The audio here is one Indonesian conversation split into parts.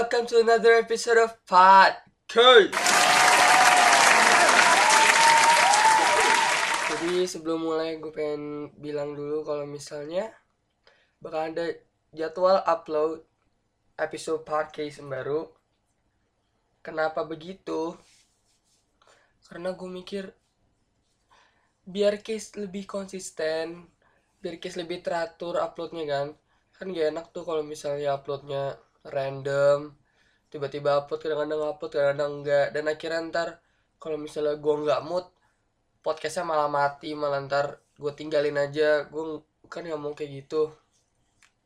Welcome to another episode of Podcast. Jadi sebelum mulai gue pengen bilang dulu kalau misalnya bakal ada jadwal upload episode podcast yang baru. Kenapa begitu? Karena gue mikir biar case lebih konsisten, biar case lebih teratur uploadnya kan. Kan gak enak tuh kalau misalnya uploadnya random tiba-tiba upload kadang-kadang upload kadang-kadang enggak. Dan akhirnya ntar kalau misalnya gue nggak mood podcastnya malah mati malah ntar gue tinggalin aja. Gue kan nggak mau kayak gitu.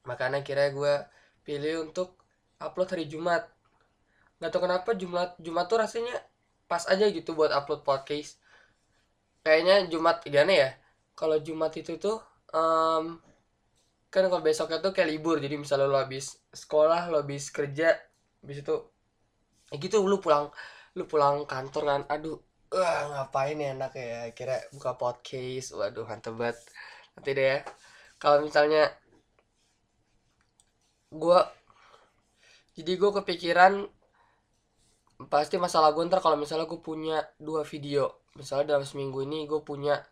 Makanya akhirnya gue pilih untuk upload hari Jumat. Nggak tahu kenapa Jumat Jumat tuh rasanya pas aja gitu buat upload podcast. Kayaknya Jumat gimana ya? Kalau Jumat itu tuh um, kan kalau besoknya tuh kayak libur jadi misalnya lo habis sekolah lo habis kerja habis itu ya gitu lu pulang lu pulang kantor kan aduh wah ngapain ya enak ya kira buka podcast waduh mantep banget. Nanti deh ya kalau misalnya gua jadi gue kepikiran pasti masalah gue ntar kalau misalnya gue punya dua video. Misalnya dalam seminggu ini gue punya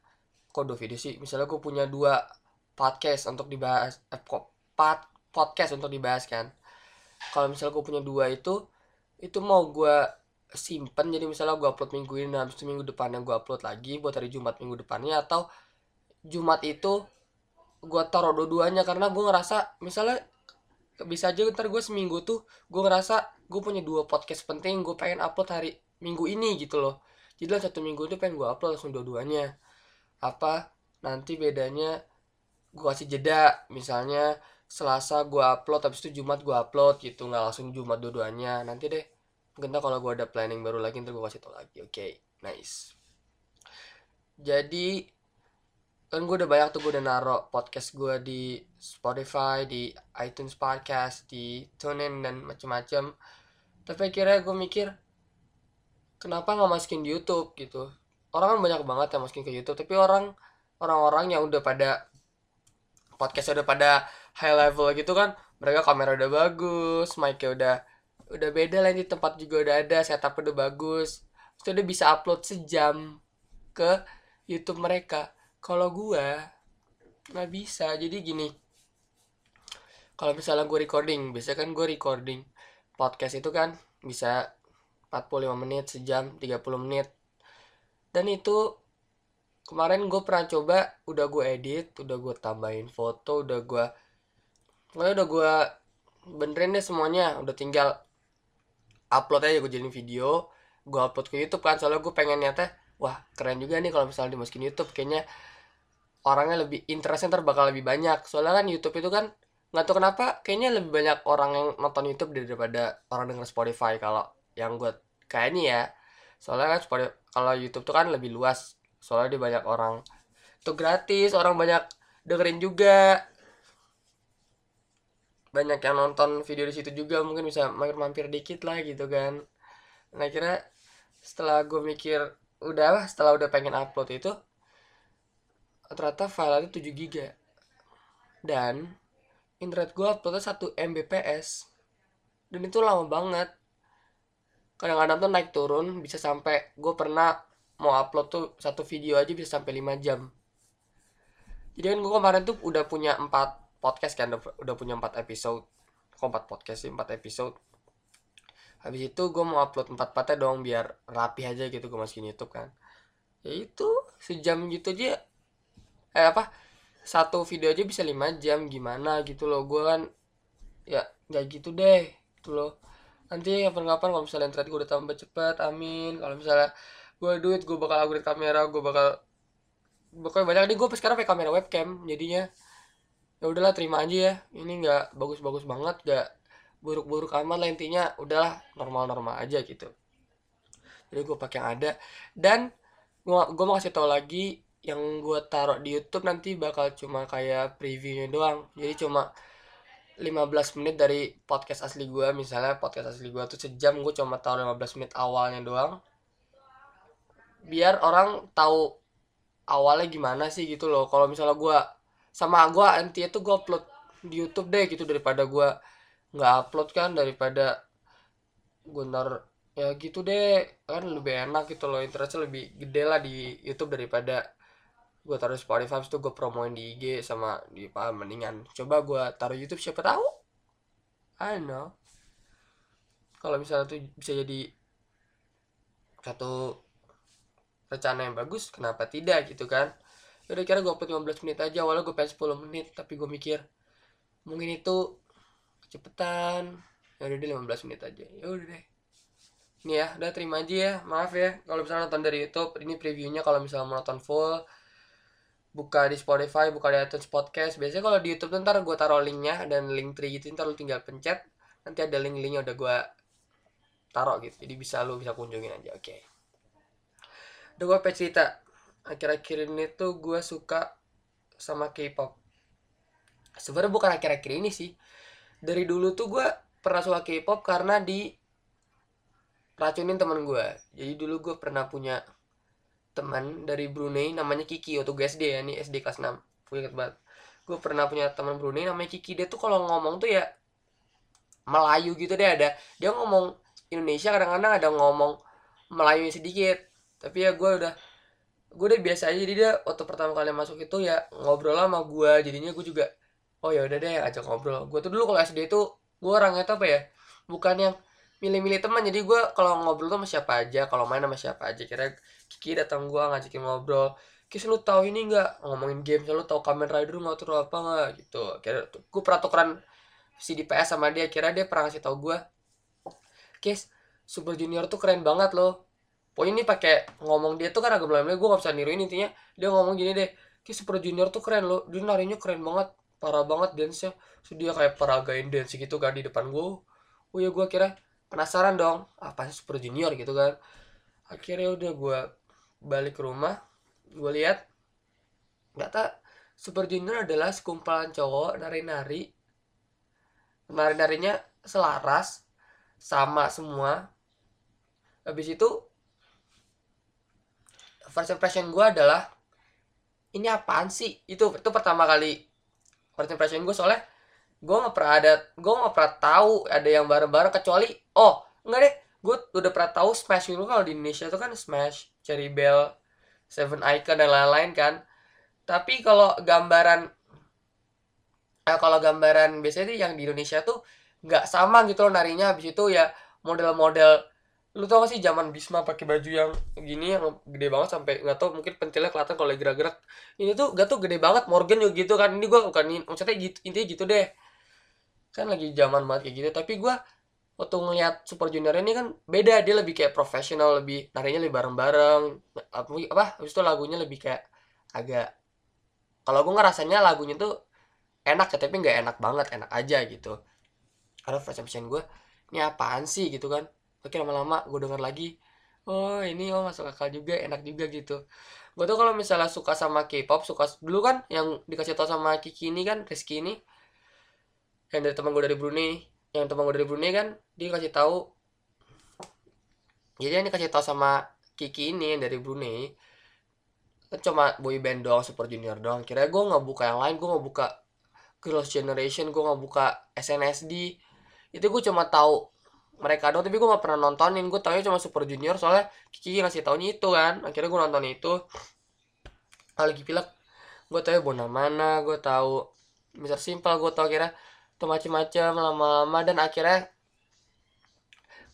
kok dua video sih? Misalnya gue punya dua podcast untuk dibahas eh, pat podcast untuk dibahas kan. Kalau misalnya gue punya dua itu itu mau gue simpen jadi misalnya gue upload minggu ini dan itu minggu depannya gue upload lagi buat hari Jumat minggu depannya atau Jumat itu gue taruh dua-duanya karena gue ngerasa misalnya bisa aja ntar gue seminggu tuh gue ngerasa gue punya dua podcast penting gue pengen upload hari minggu ini gitu loh. Jadi lah satu minggu itu pengen gue upload langsung dua-duanya. Apa nanti bedanya gue kasih jeda misalnya Selasa gue upload habis itu Jumat gue upload gitu nggak langsung Jumat dua-duanya. Nanti deh mungkin kalau gue ada planning baru lagi ntar gue kasih tau lagi oke? Okay, nice. Jadi kan gue udah banyak tuh gue udah naro podcast gue di Spotify di iTunes podcast di TuneIn dan macem-macem. Tapi akhirnya gue mikir kenapa nggak masukin di YouTube gitu? Orang kan banyak banget yang masukin ke YouTube tapi orang orang-orang yang udah pada podcast udah pada high level gitu kan mereka kamera udah bagus mic-nya udah udah beda lah di tempat juga udah ada setup udah bagus. Itu udah bisa upload sejam ke YouTube mereka. Kalau gua nggak bisa. Jadi gini kalau misalnya gue recording biasanya kan gue recording podcast itu kan bisa 45 menit sejam 30 menit. Dan itu kemarin gue pernah coba udah gue edit udah gue tambahin foto udah gue udah gue benerin deh semuanya. Udah tinggal upload aja gue jadiin video gue upload ke YouTube kan. Soalnya gue pengen nyata wah keren juga nih kalau misalnya dimasukin YouTube. Kayaknya orangnya lebih interestnya ntar lebih banyak. Soalnya kan YouTube itu kan nggak tahu kenapa kayaknya lebih banyak orang yang nonton YouTube daripada orang denger Spotify kalau yang gue kayaknya ya. Soalnya kan kalau YouTube tuh kan lebih luas soalnya dia banyak orang. Itu gratis orang banyak dengerin juga. Banyak yang nonton video di situ juga mungkin bisa mampir mampir dikit lah gitu kan. Nah kira setelah gue mikir udah lah setelah udah pengen upload itu ternyata file itu 7 giga. Dan internet gue uploadnya 1 mbps. Dan itu lama banget. Kadang-kadang tuh naik turun bisa sampai gue pernah mau upload tuh satu video aja bisa sampai 5 jam. Jadi kan gue kemarin tuh udah punya 4 podcast kan udah, punya 4 episode. Kok 4 podcast sih? 4 episode. Habis itu gue mau upload 4 empatnya dong biar rapi aja gitu gue masukin YouTube kan. Ya itu sejam gitu aja. Eh apa? Satu video aja bisa lima jam gimana gitu loh. Gue kan ya nggak gitu deh gitu loh. Nanti kapan-kapan kalau misalnya internet gue udah tambah cepat amin. Kalau misalnya gue duit gue bakal upgrade kamera gue bakal pokoknya banyak. Nih gue sekarang pakai kamera webcam jadinya. Ya udahlah terima aja ya. Ini nggak bagus-bagus banget nggak buruk-buruk amat lah intinya. Udahlah normal-normal aja gitu. Jadi gue pakai yang ada. Dan gue gue mau kasih tau lagi yang gue taruh di YouTube nanti bakal cuma kayak previewnya doang. Jadi cuma 15 menit dari podcast asli gue misalnya podcast asli gue tuh sejam gue cuma taruh 15 menit awalnya doang biar orang tahu awalnya gimana sih gitu loh. Kalau misalnya gue sama gue nanti itu gue upload di YouTube deh gitu daripada gue nggak upload kan daripada gue ntar ya gitu deh. Kan lebih enak gitu loh interestnya lebih gede lah di YouTube daripada gue taruh Spotify itu gue promoin di IG sama di apa mendingan coba gue taruh YouTube siapa tahu? I don't know. Kalau misalnya tuh bisa jadi satu rencana yang bagus kenapa tidak gitu kan. Udah kira gue upload 15 menit aja awalnya gue pengen 10 menit tapi gue mikir mungkin itu kecepatan. Ya udah deh 15 menit aja. Ya udah deh. Ini ya udah terima aja ya. Maaf ya kalau misalnya nonton dari YouTube ini previewnya kalau misalnya mau nonton full buka di Spotify buka di iTunes Podcast. Biasanya kalau di YouTube ntar gue taruh linknya dan link tree gitu ntar lu tinggal pencet nanti ada link-linknya udah gue taruh gitu. Jadi bisa lu bisa kunjungin aja oke. okay. Udah gue pengen cerita. Akhir-akhir ini tuh gue suka sama K-pop. Sebenarnya bukan akhir-akhir ini sih. Dari dulu tuh gue pernah suka K-pop karena di racunin teman gue jadi dulu gue pernah punya teman dari Brunei namanya Kiki waktu gue SD ya ini SD kelas 6 gue inget banget. Gue pernah punya teman Brunei namanya Kiki. Dia tuh kalau ngomong tuh ya Melayu gitu deh ada. Dia ngomong Indonesia kadang-kadang ada ngomong Melayu sedikit tapi ya gue udah gue udah biasa aja. Jadi dia waktu pertama kali masuk itu ya ngobrol sama gue jadinya gue juga oh ya udah deh ajak ngobrol. Gue tuh dulu kalau SD itu gue orangnya tuh apa ya bukan yang milih-milih teman. Jadi gue kalau ngobrol tuh sama siapa aja kalau main sama siapa aja. Kira Kiki datang gue ngajakin ngobrol. Kis lu tahu ini nggak? Ngomongin game lu tahu Kamen Rider nggak? Tuh apa nggak? Gitu. Kira gue pernah tukeran CD PS sama dia. Kira dia pernah ngasih tau gue Kis Super Junior tuh keren banget loh pokoknya ini pakai ngomong dia tuh kan agak mulai gue gak bisa niruin intinya. Dia ngomong gini deh Kis Super Junior tuh keren loh. Dia narinya keren banget parah banget dance nya so, dia kayak peragain dance gitu kan di depan gue oh ya gue kira penasaran dong apa sih Super Junior? gitu kan. Akhirnya udah gue balik ke rumah gue lihat nggak tak Super Junior adalah sekumpulan cowok nari-nari nari-narinya selaras sama semua. Habis itu first impression gue adalah ini apaan sih? Itu itu pertama kali first impression gue soalnya gue nggak pernah ada gue nggak pernah tahu ada yang bareng-bareng kecuali oh enggak deh gue udah pernah tahu Smash dulu kalau di Indonesia itu kan Smash Cherry Bell Seven Icon dan lain-lain kan. Tapi kalau gambaran eh, kalau gambaran biasanya yang di Indonesia tuh nggak sama gitu loh narinya. Habis itu ya model-model lu tau gak sih zaman Bisma pakai baju yang gini yang gede banget sampai nggak tau mungkin pentilnya kelihatan kalau gerak-gerak. Ini tuh gak tuh gede banget Morgan juga gitu kan. Ini gue bukan maksudnya gitu intinya gitu deh. Kan lagi zaman banget kayak gitu. Tapi gue waktu ngeliat Super Junior ini kan beda dia lebih kayak profesional lebih narinya lebih bareng-bareng. Apa habis itu lagunya lebih kayak agak kalau gue ngerasanya lagunya tuh enak ya tapi nggak enak banget enak aja gitu. Karena perception gue ini apaan sih? gitu kan oke lama-lama gue denger lagi oh ini oh masuk akal juga enak juga gitu. Gue tuh kalau misalnya suka sama K-pop suka dulu kan yang dikasih tau sama Kiki ini kan Rizky ini yang dari teman gue dari Brunei yang teman gue dari Brunei kan dia kasih tahu jadi yang dikasih tahu sama Kiki ini yang dari Brunei kan cuma boy band doang super junior doang kira gue nggak buka yang lain gue nggak buka Girls Generation gue nggak buka SNSD itu gue cuma tahu mereka doang tapi gue nggak pernah nontonin. Gue taunya cuma super junior soalnya Kiki ngasih taunya itu kan. Akhirnya gue nonton itu. Lagi pilek. Gue tahu Bona mana gue tahu Mister Simple gue tau kira tuh macem-macem lama-lama. Dan akhirnya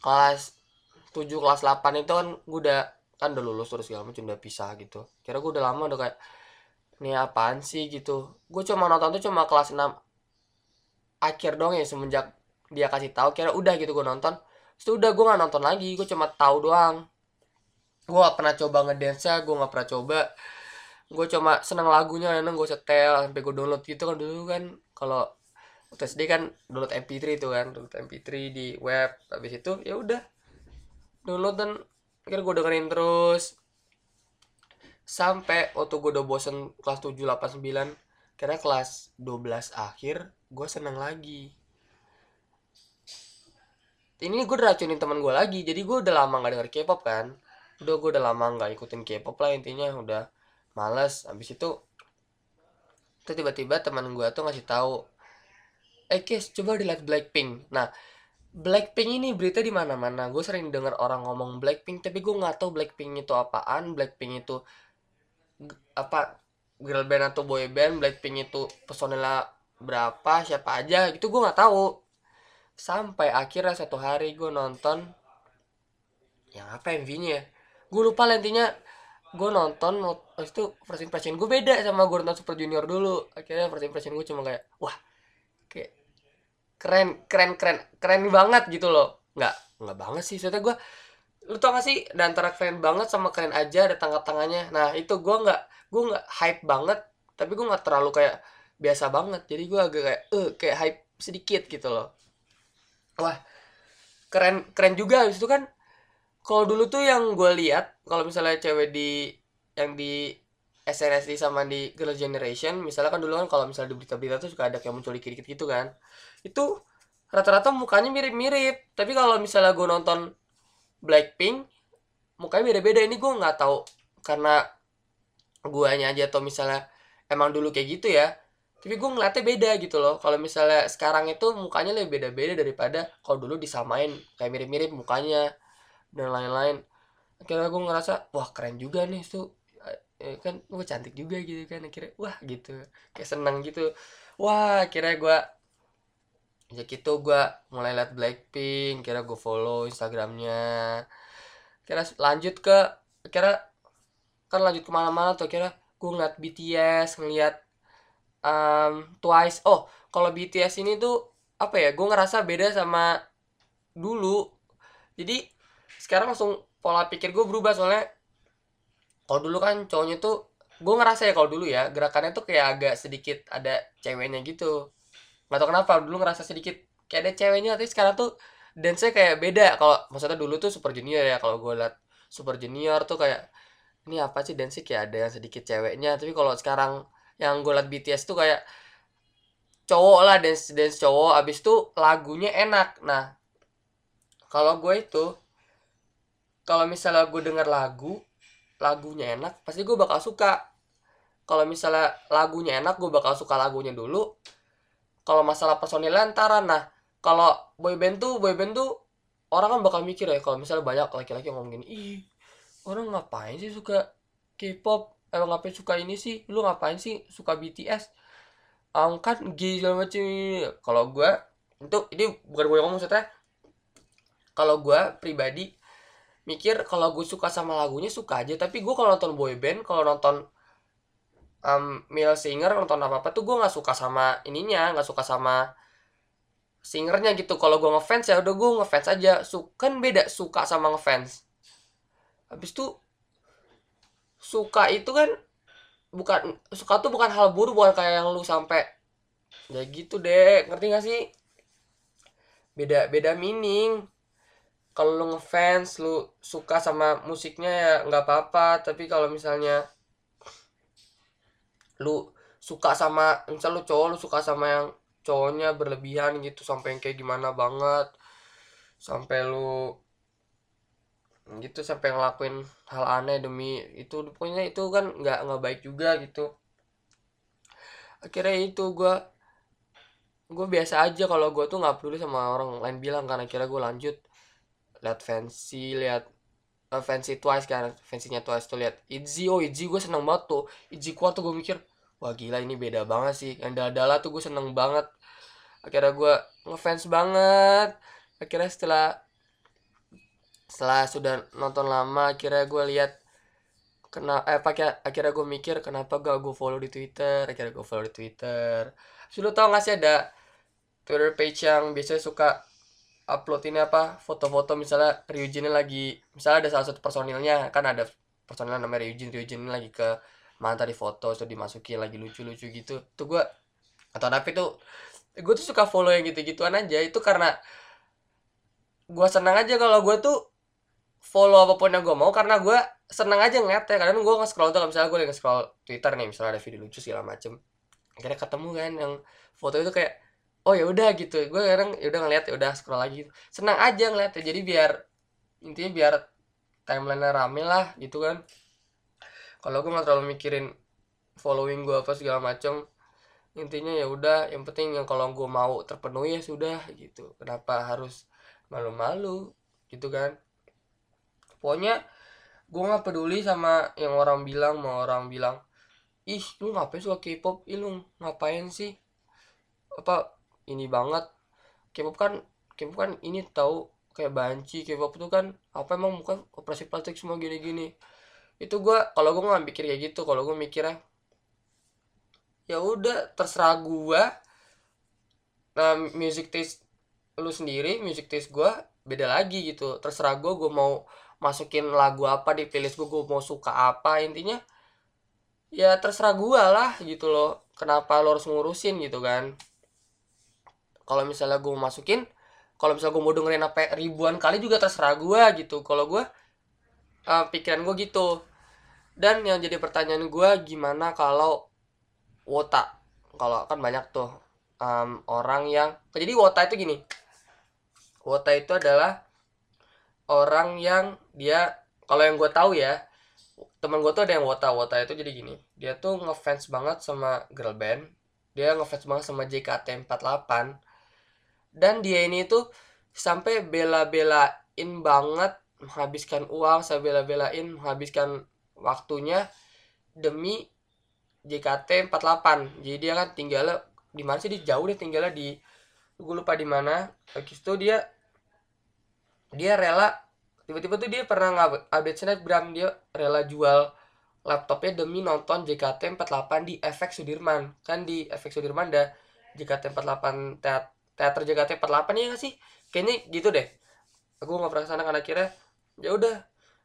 kelas 7 kelas 8 itu kan gue udah kan udah lulus terus segala macam udah pisah gitu. Kira gue udah lama udah kayak ini apaan sih? gitu. Gue cuma nonton tuh cuma kelas 6 akhir dong ya semenjak dia kasih tahu kira udah gitu gue nonton. Itu udah gue nggak nonton lagi gue cuma tahu doang. Gue gak pernah coba ngedance gue gak pernah coba. Gue cuma seneng lagunya enak gue setel sampai gue download gitu kan dulu kan. Kalau SD kan download MP3 itu kan download MP3 di web. Habis itu ya udah. Download dan akhirnya gue dengerin terus. Sampai waktu gue udah bosen kelas 7, 8, 9 karena kelas 12 akhir gue seneng lagi ini gue racunin teman gue lagi jadi gue udah lama gak denger K-pop kan? Udah gue udah lama gak ikutin K-pop lah intinya. Udah males. Habis itu tiba-tiba teman gue tuh ngasih tahu eh guys coba dilihat Blackpink. Nah Blackpink ini berita di mana-mana. Gue sering dengar orang ngomong Blackpink tapi gue nggak tahu Blackpink itu apaan. Blackpink itu apa girl band atau boy band? Blackpink itu personelnya berapa? Siapa aja? Gitu gue nggak tahu sampai akhirnya satu hari gue nonton yang apa MV-nya ya? Gue lupa lah intinya. Gue nonton itu first impression gue beda sama gue nonton Super Junior dulu. Akhirnya first impression gue cuma kayak wah kayak keren keren keren keren banget gitu loh. Nggak nggak banget sih soalnya gue lu tau gak sih dan antara keren banget sama keren aja ada tangkap tangannya nah itu gue nggak gue nggak hype banget tapi gue nggak terlalu kayak biasa banget. Jadi gue agak kayak eh kayak hype sedikit gitu loh wah keren keren juga. Habis itu kan kalau dulu tuh yang gue lihat kalau misalnya cewek di yang di SNSD sama di Girl Generation misalnya kan dulu kan kalau misalnya di berita-berita tuh suka ada kayak muncul dikit-dikit gitu kan. Itu rata-rata mukanya mirip-mirip. Tapi kalau misalnya gue nonton Blackpink mukanya beda-beda. Ini gue nggak tahu karena guanya aja atau misalnya emang dulu kayak gitu ya tapi gue ngeliatnya beda gitu loh. Kalau misalnya sekarang itu mukanya lebih beda-beda daripada kalau dulu disamain. Kayak mirip-mirip mukanya dan lain-lain. Akhirnya gue ngerasa wah keren juga nih tuh eh, kan gue cantik juga gitu kan. Akhirnya wah gitu. Kayak seneng gitu. Wah akhirnya gue ya gitu gue mulai liat Blackpink kira gue follow Instagramnya. Kira lanjut ke kira kan lanjut ke mana-mana tuh. Kira gue ngeliat BTS ngeliat um, Twice. Oh kalau BTS ini tuh apa ya gue ngerasa beda sama dulu. Jadi sekarang langsung pola pikir gue berubah. Soalnya kalau dulu kan cowoknya tuh gue ngerasa ya kalau dulu ya gerakannya tuh kayak agak sedikit ada ceweknya gitu. Nggak tau kenapa dulu ngerasa sedikit kayak ada ceweknya tapi sekarang tuh dance kayak beda. Kalau maksudnya dulu tuh super junior ya kalau gue liat super junior tuh kayak ini apa sih dance kayak ada yang sedikit ceweknya. Tapi kalau sekarang yang gue liat BTS tuh kayak cowok lah dance dance cowok abis itu lagunya enak. Nah kalau gue itu kalau misalnya gue denger lagu lagunya enak pasti gue bakal suka. Kalau misalnya lagunya enak gue bakal suka lagunya dulu. Kalau masalah personil antara nah kalau boyband tuh boyband tuh orang kan bakal mikir ya kalau misalnya banyak laki-laki ngomong gini ih orang ngapain sih suka K-pop emang ngapain suka ini sih lu ngapain sih suka BTS angkat G segala macam kalau gue itu ini bukan gue ngomong maksudnya. Kalau gue pribadi mikir kalau gue suka sama lagunya suka aja. Tapi gue kalau nonton boy band kalau nonton um, male singer nonton apa apa tuh gue nggak suka sama ininya nggak suka sama singernya gitu. Kalau gue ngefans ya udah gue ngefans aja. Suka kan beda suka sama ngefans. Habis tuh suka itu kan bukan suka tuh bukan hal buruk bukan kayak yang lu sampai ya gitu deh ngerti gak sih? Beda beda meaning. Kalau lu ngefans lu suka sama musiknya ya nggak apa-apa. Tapi kalau misalnya lu suka sama misal lu cowok lu suka sama yang cowoknya berlebihan gitu sampai yang kayak gimana banget. Sampai lu gitu sampai ngelakuin hal aneh demi itu. Pokoknya itu kan nggak nggak baik juga gitu. Akhirnya itu gue gue biasa aja kalau gue tuh nggak peduli sama orang lain bilang karena akhirnya gue lanjut lihat fancy lihat uh, fancy twice kan. Fancynya twice tuh lihat Itzy. Oh Itzy gue seneng banget tuh. Itzy kuat tuh gue mikir wah gila ini beda banget sih. Yang dala tuh gue seneng banget. Akhirnya gue ngefans banget. Akhirnya setelah setelah sudah nonton lama akhirnya gue lihat kena eh pakai akhirnya gue mikir kenapa gak gue follow di Twitter akhirnya gue follow di Twitter. Sudah tau gak sih ada Twitter page yang biasanya suka upload ini apa foto-foto misalnya Ryujin lagi misalnya ada salah satu personilnya kan ada personil namanya Ryujin Ryujin lagi ke mana tadi foto itu dimasuki lagi lucu-lucu gitu. Tuh gue atau tapi tuh gue tuh suka follow yang gitu-gituan aja. Itu karena gue senang aja kalau gue tuh follow apa pun yang gue mau karena gue seneng aja ngeliat ya kadang gue nge-scroll tuh misalnya gue lagi nge-scroll Twitter nih misalnya ada video lucu segala macem akhirnya ketemu kan yang foto itu kayak oh ya udah gitu. Gue kadang ya udah ngeliat ya udah scroll lagi. Gitu. senang aja ngeliat ya jadi biar intinya biar timeline rame lah gitu kan. Kalau gue nggak terlalu mikirin following gue apa segala macem intinya ya udah. Yang penting yang kalau gue mau terpenuhi ya sudah gitu. Kenapa harus malu-malu gitu kan pokoknya gue nggak peduli sama yang orang bilang mau orang bilang ih lu ngapain suka K-pop? Ih lu ngapain sih? Apa ini banget. K-pop kan K-pop kan ini tahu kayak banci K-pop itu kan apa emang bukan operasi plastik semua gini-gini. Itu gue kalau gue nggak mikir kayak gitu kalau gue mikirnya ya udah terserah gue nah music taste lu sendiri music taste gue beda lagi gitu. Terserah gue gue mau masukin lagu apa di playlist gue gue mau suka apa intinya ya terserah gue lah gitu loh kenapa lo harus ngurusin gitu kan. Kalau misalnya gue masukin kalau misalnya gue mau dengerin apa ribuan kali juga terserah gue gitu. Kalau gue uh, pikiran gue gitu. Dan yang jadi pertanyaan gue gimana kalau wota? Kalau kan banyak tuh um, orang yang jadi wota itu gini wota itu adalah orang yang dia kalau yang gue tahu ya teman gue tuh ada yang wota wota itu jadi gini dia tuh ngefans banget sama girl band dia ngefans banget sama JKT48 dan dia ini tuh sampai bela-belain banget menghabiskan uang saya bela-belain menghabiskan waktunya demi JKT 48 jadi dia kan tinggalnya di mana sih? Dia jauh deh tinggalnya di gue lupa di mana. Habis itu dia dia rela tiba-tiba tuh dia pernah update snapgram dia rela jual laptopnya demi nonton JKT48 di efek Sudirman. Kan di efek Sudirman ada JKT48 teat teater JKT48 ya gak sih? Kayaknya gitu deh. Aku nggak pernah ke sana karena kira ya udah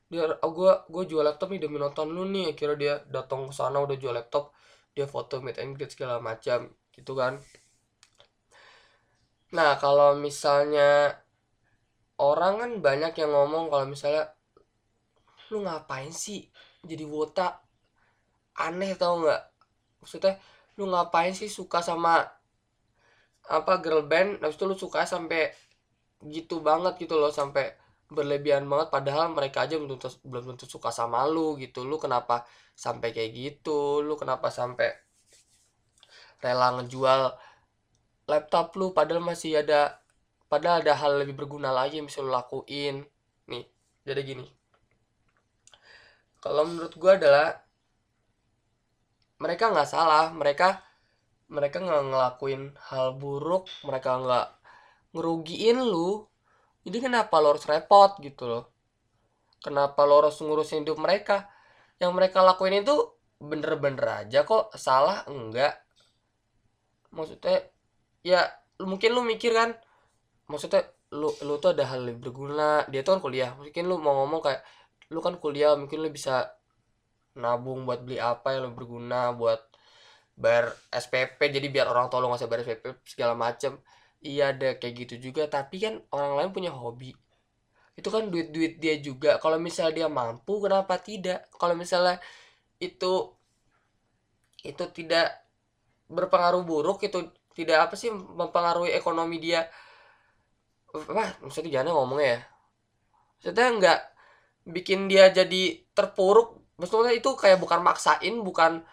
dia oh, gua gue jual laptop nih demi nonton lu nih. Kira dia datang ke sana udah jual laptop dia foto meet and greet segala macam gitu kan. Nah kalau misalnya orang kan banyak yang ngomong kalau misalnya lu ngapain sih jadi wota? Aneh tau nggak? Maksudnya lu ngapain sih suka sama apa girl band? Habis itu lu suka sampai gitu banget gitu loh sampai berlebihan banget padahal mereka aja belum tentu, belum tentu suka sama lu gitu. Lu kenapa sampai kayak gitu? Lu kenapa sampai rela ngejual laptop lu padahal masih ada padahal ada hal lebih berguna lagi yang bisa lu lakuin. Nih jadi gini. Kalau menurut gua adalah mereka nggak salah. Mereka mereka nggak ngelakuin hal buruk. Mereka nggak ngerugiin lu. Jadi kenapa lo harus repot gitu loh? Kenapa lo harus ngurusin hidup mereka? Yang mereka lakuin itu bener-bener aja kok. Salah? Enggak. Maksudnya ya mungkin lu mikir kan maksudnya lu lu tuh ada hal yang berguna. Dia tuh kan kuliah. Mungkin lu mau ngomong kayak lu kan kuliah mungkin lu bisa nabung buat beli apa yang lu berguna buat bayar SPP jadi biar orang lo nggak usah bayar SPP segala macem. Iya ada kayak gitu juga. Tapi kan orang lain punya hobi. Itu kan duit-duit dia juga. Kalau misalnya dia mampu kenapa tidak? Kalau misalnya itu itu tidak berpengaruh buruk itu tidak apa sih mempengaruhi ekonomi dia wah maksudnya jangan ngomongnya ya? Maksudnya nggak bikin dia jadi terpuruk? Maksudnya itu kayak bukan maksain bukan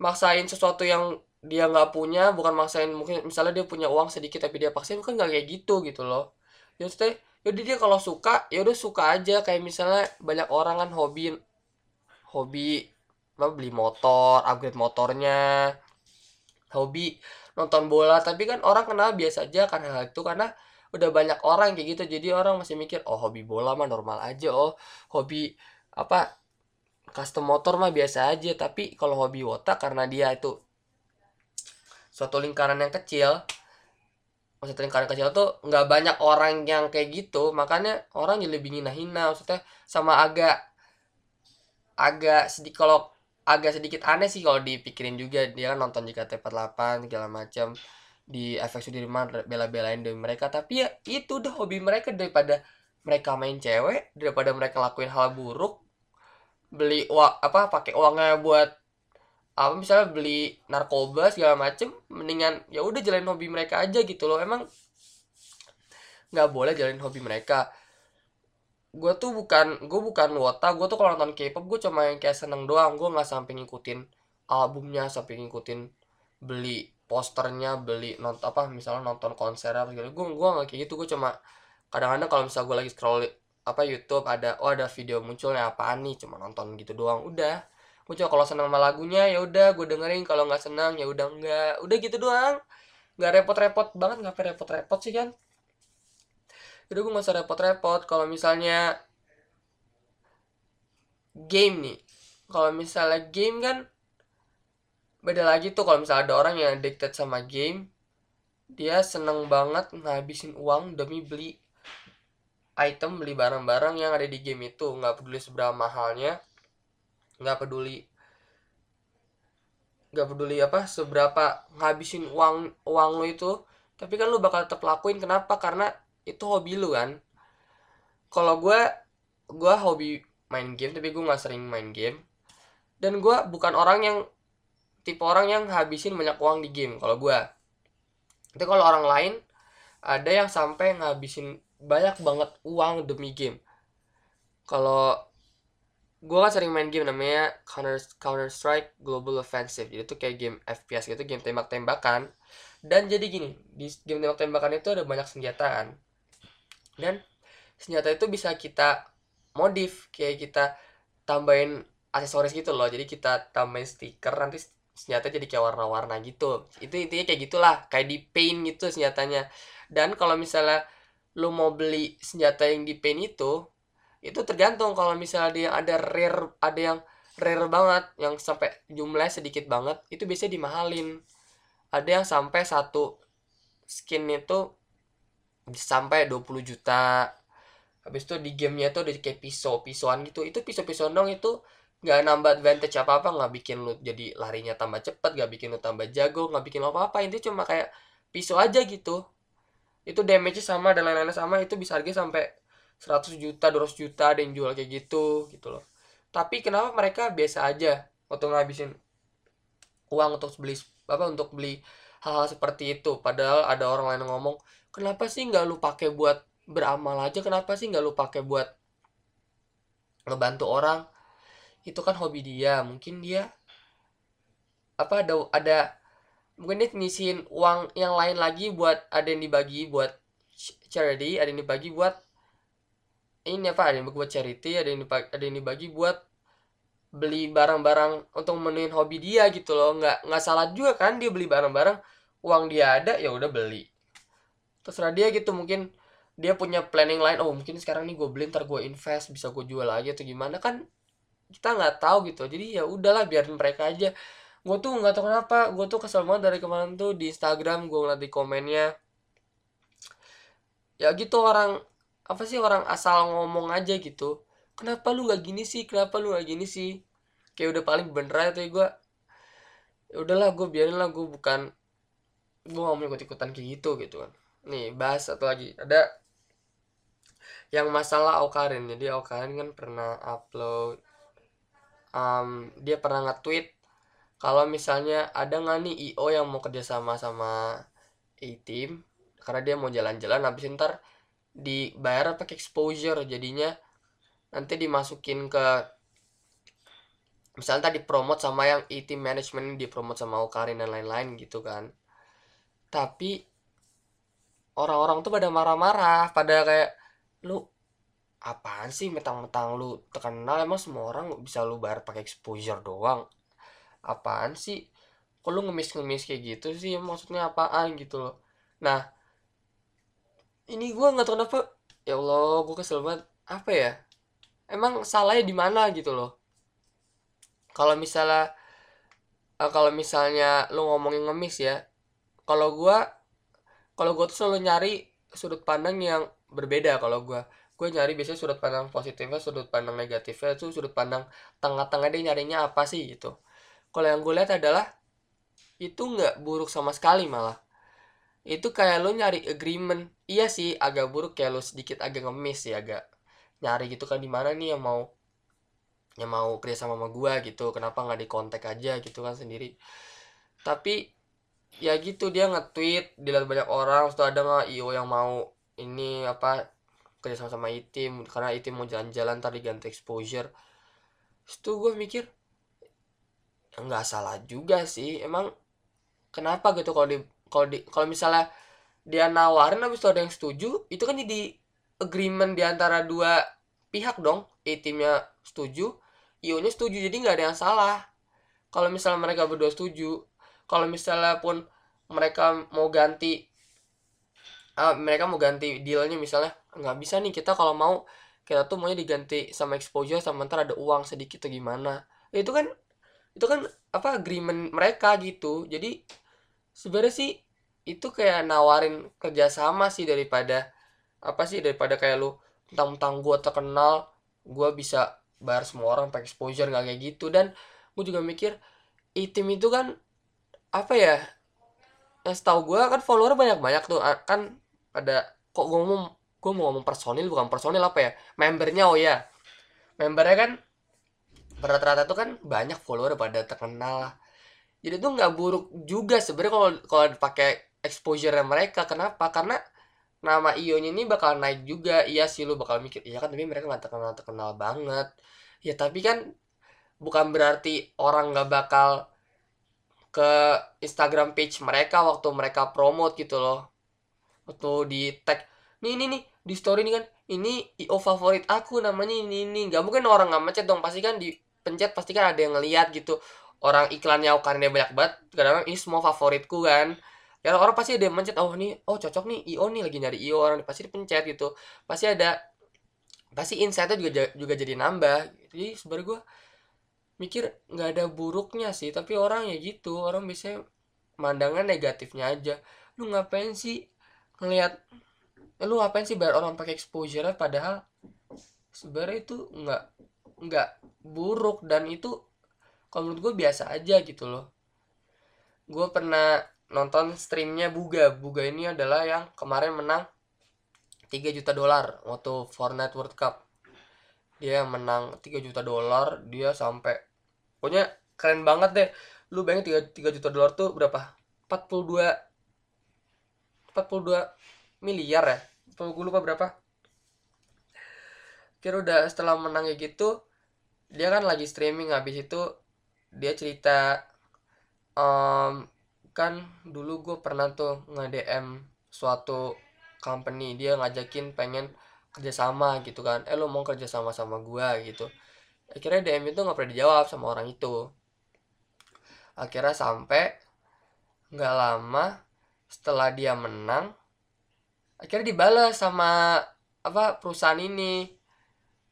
maksain sesuatu yang dia nggak punya bukan maksain mungkin misalnya dia punya uang sedikit tapi dia paksain kan nggak kayak gitu gitu loh. Ya maksudnya yaudah dia kalau suka ya udah suka aja. Kayak misalnya banyak orang kan hobi hobi apa beli motor upgrade motornya hobi nonton bola. Tapi kan orang kenal biasa aja kan hal itu karena udah banyak orang kayak gitu jadi orang masih mikir oh hobi bola mah normal aja oh hobi apa custom motor mah biasa aja. Tapi kalau hobi wota karena dia itu suatu lingkaran yang kecil maksudnya lingkaran kecil tuh nggak banyak orang yang kayak gitu makanya orang jadi lebih hina-hina maksudnya sama agak agak sedikit kalau agak sedikit aneh sih kalau dipikirin juga dia kan nonton JKT48 segala macam di efek Sudirman bela-belain dari mereka. Tapi ya itu udah hobi mereka. Daripada mereka main cewek daripada mereka lakuin hal buruk beli uang apa pakai uangnya buat apa misalnya beli narkoba segala macem mendingan ya udah jalanin hobi mereka aja gitu loh. Emang nggak boleh jalanin hobi mereka. Gue tuh bukan gue bukan wota gue tuh kalau nonton K-pop gue cuma yang kayak seneng doang. Gue nggak sampai ngikutin albumnya sampai ngikutin beli posternya beli nonton apa misalnya nonton konser apa gitu gue gue nggak kayak gitu gue cuma kadang-kadang kalau misalnya gue lagi scroll apa YouTube ada oh ada video munculnya apaan nih cuma nonton gitu doang udah. Gue cuma kalau seneng sama lagunya ya udah gue dengerin kalau nggak senang ya udah nggak. Udah gitu doang. Nggak repot-repot banget nggak repot-repot sih kan? Jadi gue nggak usah repot-repot. Kalau misalnya game nih kalau misalnya game kan beda lagi tuh kalau misalnya ada orang yang addicted sama game dia seneng banget ngabisin uang demi beli item beli barang-barang yang ada di game itu. Nggak peduli seberapa mahalnya nggak peduli nggak peduli apa seberapa ngabisin uang uang lo itu. Tapi kan lo bakal tetap lakuin. Kenapa? Karena itu hobi lo kan? Kalau gue gue hobi main game tapi gue nggak sering main game. Dan gue bukan orang yang tipe orang yang habisin banyak uang di game kalau gue tapi kalau orang lain ada yang sampai ngabisin banyak banget uang demi game. Kalau gue kan sering main game namanya Counter Counter Strike Global Offensive. Jadi itu kayak game FPS gitu game tembak-tembakan. Dan jadi gini di game tembak-tembakan itu ada banyak senjata kan. Dan senjata itu bisa kita modif kayak kita tambahin aksesoris gitu loh. Jadi kita tambahin stiker nanti senjata jadi kayak warna-warna gitu. Itu intinya kayak gitulah kayak di paint gitu senjatanya. Dan kalau misalnya lu mau beli senjata yang di paint itu itu tergantung kalau misalnya dia ada rare ada yang rare banget yang sampai jumlahnya sedikit banget itu biasanya dimahalin. Ada yang sampai satu skin itu sampai 20 juta. Habis itu di gamenya tuh ada kayak pisau pisauan gitu. Itu pisau pisau dong itu nggak nambah advantage apa apa nggak bikin lu jadi larinya tambah cepet nggak bikin lu tambah jago nggak bikin apa apa itu cuma kayak pisau aja gitu. Itu damage sama dan lain-lain sama itu bisa harga sampai 100 juta 200 juta ada yang jual kayak gitu gitu loh. Tapi kenapa mereka biasa aja untuk ngabisin uang untuk beli apa untuk beli hal-hal seperti itu? Padahal ada orang lain ngomong kenapa sih nggak lu pakai buat beramal aja? Kenapa sih nggak lu pakai buat ngebantu orang itu kan hobi dia mungkin dia apa ada ada mungkin dia nyisihin uang yang lain lagi buat ada yang dibagi buat charity ada yang dibagi buat ini apa ada yang buat charity ada yang dibagi, ada yang dibagi buat beli barang-barang untuk memenuhi hobi dia gitu loh. Nggak nggak salah juga kan dia beli barang-barang uang dia ada ya udah beli. Terserah dia gitu mungkin dia punya planning lain oh mungkin sekarang nih gue beli ntar gue invest bisa gue jual lagi atau gimana. Kan kita nggak tahu gitu. Jadi ya udahlah biarin mereka aja. Gue tuh nggak tahu kenapa gue tuh kesel banget dari kemarin tuh di Instagram gue ngeliat di komennya. Ya gitu orang apa sih orang asal ngomong aja gitu. Kenapa lu nggak gini sih? Kenapa lu nggak gini sih? Kayak udah paling bener aja tuh gue ya udahlah gue biarin lah gue bukan gue gak mau ikut ikutan kayak gitu gitu kan. Nih bahas satu lagi. Ada yang masalah Aukarin jadi Aukarin kan pernah upload um, dia pernah nge-tweet kalau misalnya ada nggak nih IO yang mau kerjasama sama A-Team karena dia mau jalan-jalan habis ntar dibayar pakai exposure jadinya nanti dimasukin ke misalnya tadi promote sama yang E-Team management dipromot sama Okarin dan lain-lain gitu kan. Tapi orang-orang tuh pada marah-marah pada kayak lu apaan sih metang-metang lu terkenal? Emang semua orang bisa lu bayar pakai exposure doang? Apaan sih? Kok lu ngemis-ngemis kayak gitu sih? Maksudnya apaan gitu loh? Nah ini gue nggak tahu kenapa ya Allah gue kesel banget. Apa ya? Emang salahnya di mana gitu loh? Kalau misalnya uh, kalau misalnya lu ngomongin ngemis ya kalau gue kalau gue tuh selalu nyari sudut pandang yang berbeda kalau gue gue nyari biasanya sudut pandang positifnya sudut pandang negatifnya itu sudut pandang tengah-tengah dia nyarinya apa sih gitu. Kalau yang gue lihat adalah itu nggak buruk sama sekali malah. Itu kayak lo nyari agreement. Iya sih agak buruk kayak lo sedikit agak ngemis sih agak nyari gitu kan di mana nih yang mau yang mau kerja sama sama gue gitu. Kenapa nggak di kontak aja? gitu kan sendiri. Tapi ya gitu dia nge-tweet dilihat banyak orang sudah ada nggak io yang mau ini apa kerja sama sama itim karena itim mau jalan-jalan tadi ganti exposure. Itu gue mikir nggak salah juga sih emang kenapa gitu kalau di kalau di kalau misalnya dia nawarin habis itu ada yang setuju itu kan jadi agreement di antara dua pihak dong A timnya setuju IO nya setuju jadi nggak ada yang salah. Kalau misalnya mereka berdua setuju kalau misalnya pun mereka mau ganti uh, mereka mau ganti dealnya misalnya nggak bisa nih kita kalau mau kita tuh maunya diganti sama exposure sama ntar ada uang sedikit atau gimana. Itu kan itu kan apa agreement mereka gitu. Jadi sebenarnya sih itu kayak nawarin kerjasama sih daripada apa sih daripada kayak lu tentang-tentang gue terkenal gue bisa bayar semua orang pakai exposure nggak kayak gitu. Dan gue juga mikir itim itu kan apa ya yang setahu gue kan follower banyak banyak tuh kan ada kok gue ngomong gue mau ngomong personil bukan personil apa ya? Membernya oh ya membernya kan rata-rata tuh kan banyak follower pada terkenal jadi tuh nggak buruk juga sebenarnya kalau kalau pakai exposure mereka. Kenapa? Karena nama ionya ini bakal naik juga. Iya sih lu bakal mikir iya kan tapi mereka nggak terkenal terkenal banget. Ya tapi kan bukan berarti orang nggak bakal ke Instagram page mereka waktu mereka promote gitu loh. Waktu di tag nih ini nih di story ini kan ini io favorit aku namanya ini ini nggak mungkin orang nggak macet dong pasti kan di pencet pasti kan ada yang ngeliat gitu. Orang iklannya karena banyak banget kadang ini semua favoritku kan. Ya orang pasti ada yang mencet oh nih oh cocok nih io nih lagi nyari io orang pasti dipencet gitu. Pasti ada pasti insightnya juga juga jadi nambah. Jadi sebenarnya gue mikir nggak ada buruknya sih tapi orang ya gitu orang bisa mandangan negatifnya aja. Lu ngapain sih ngelihat lu ngapain sih bayar orang pakai exposure padahal sebenarnya itu nggak nggak buruk dan itu kalau menurut gue biasa aja gitu loh. Gue pernah nonton streamnya Buga. Buga ini adalah yang kemarin menang 3 juta dolar waktu Fortnite World Cup. Dia menang 3 juta dolar dia sampai pokoknya keren banget deh. Lu bayangin 3, 3 juta dolar tuh berapa? 42 42 miliar ya? Gue lupa berapa? Kira udah setelah menang kayak gitu dia kan lagi streaming habis itu dia cerita um, kan dulu gue pernah tuh nge-DM suatu company dia ngajakin pengen kerjasama gitu kan. Eh lo mau kerjasama sama gue gitu. Akhirnya DM itu nggak pernah dijawab sama orang itu. Akhirnya sampai nggak lama setelah dia menang akhirnya dibalas sama apa perusahaan ini.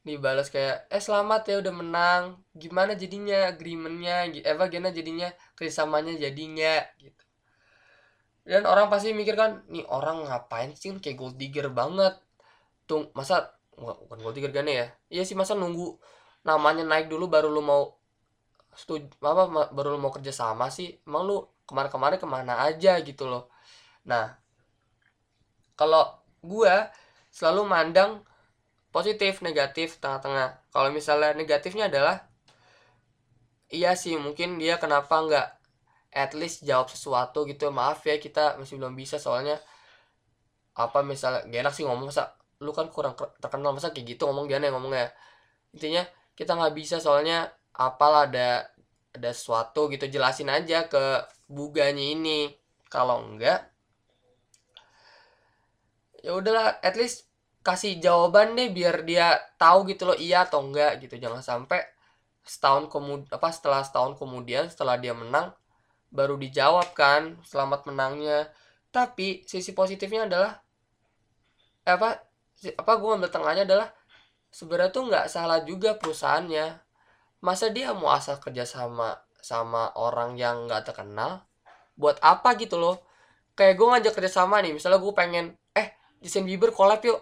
Dibalas kayak eh selamat ya udah menang. Gimana jadinya agreementnya? Eh gimana jadinya? Kerjasamanya jadinya gitu. Dan orang pasti mikir kan nih orang ngapain sih? Kayak gold digger banget. Tuh masa bukan gold digger gane ya? Iya sih masa nunggu namanya naik dulu baru lu mau setuju apa baru lu mau kerja sama sih? Emang lu kemarin-kemarin ke mana aja gitu loh. Nah kalau gua selalu mandang positif negatif tengah-tengah. Kalau misalnya negatifnya adalah iya sih mungkin dia kenapa nggak at least jawab sesuatu gitu. Maaf ya kita masih belum bisa soalnya apa misalnya gak enak sih ngomong masa lu kan kurang terkenal masa kayak gitu ngomong dia nih ngomongnya? Intinya kita nggak bisa soalnya apalah ada ada sesuatu gitu jelasin aja ke buganya ini. Kalau enggak ya udahlah at least kasih jawaban deh biar dia tahu gitu loh iya atau enggak gitu. Jangan sampai setahun kemudian apa setelah setahun kemudian setelah dia menang baru dijawab kan selamat menangnya. Tapi sisi positifnya adalah eh, apa apa gue ambil tengahnya adalah sebenarnya tuh nggak salah juga perusahaannya. Masa dia mau asal kerja sama sama orang yang nggak terkenal? Buat apa gitu loh? Kayak gue ngajak kerja sama nih misalnya gue pengen Justin Bieber collab yuk.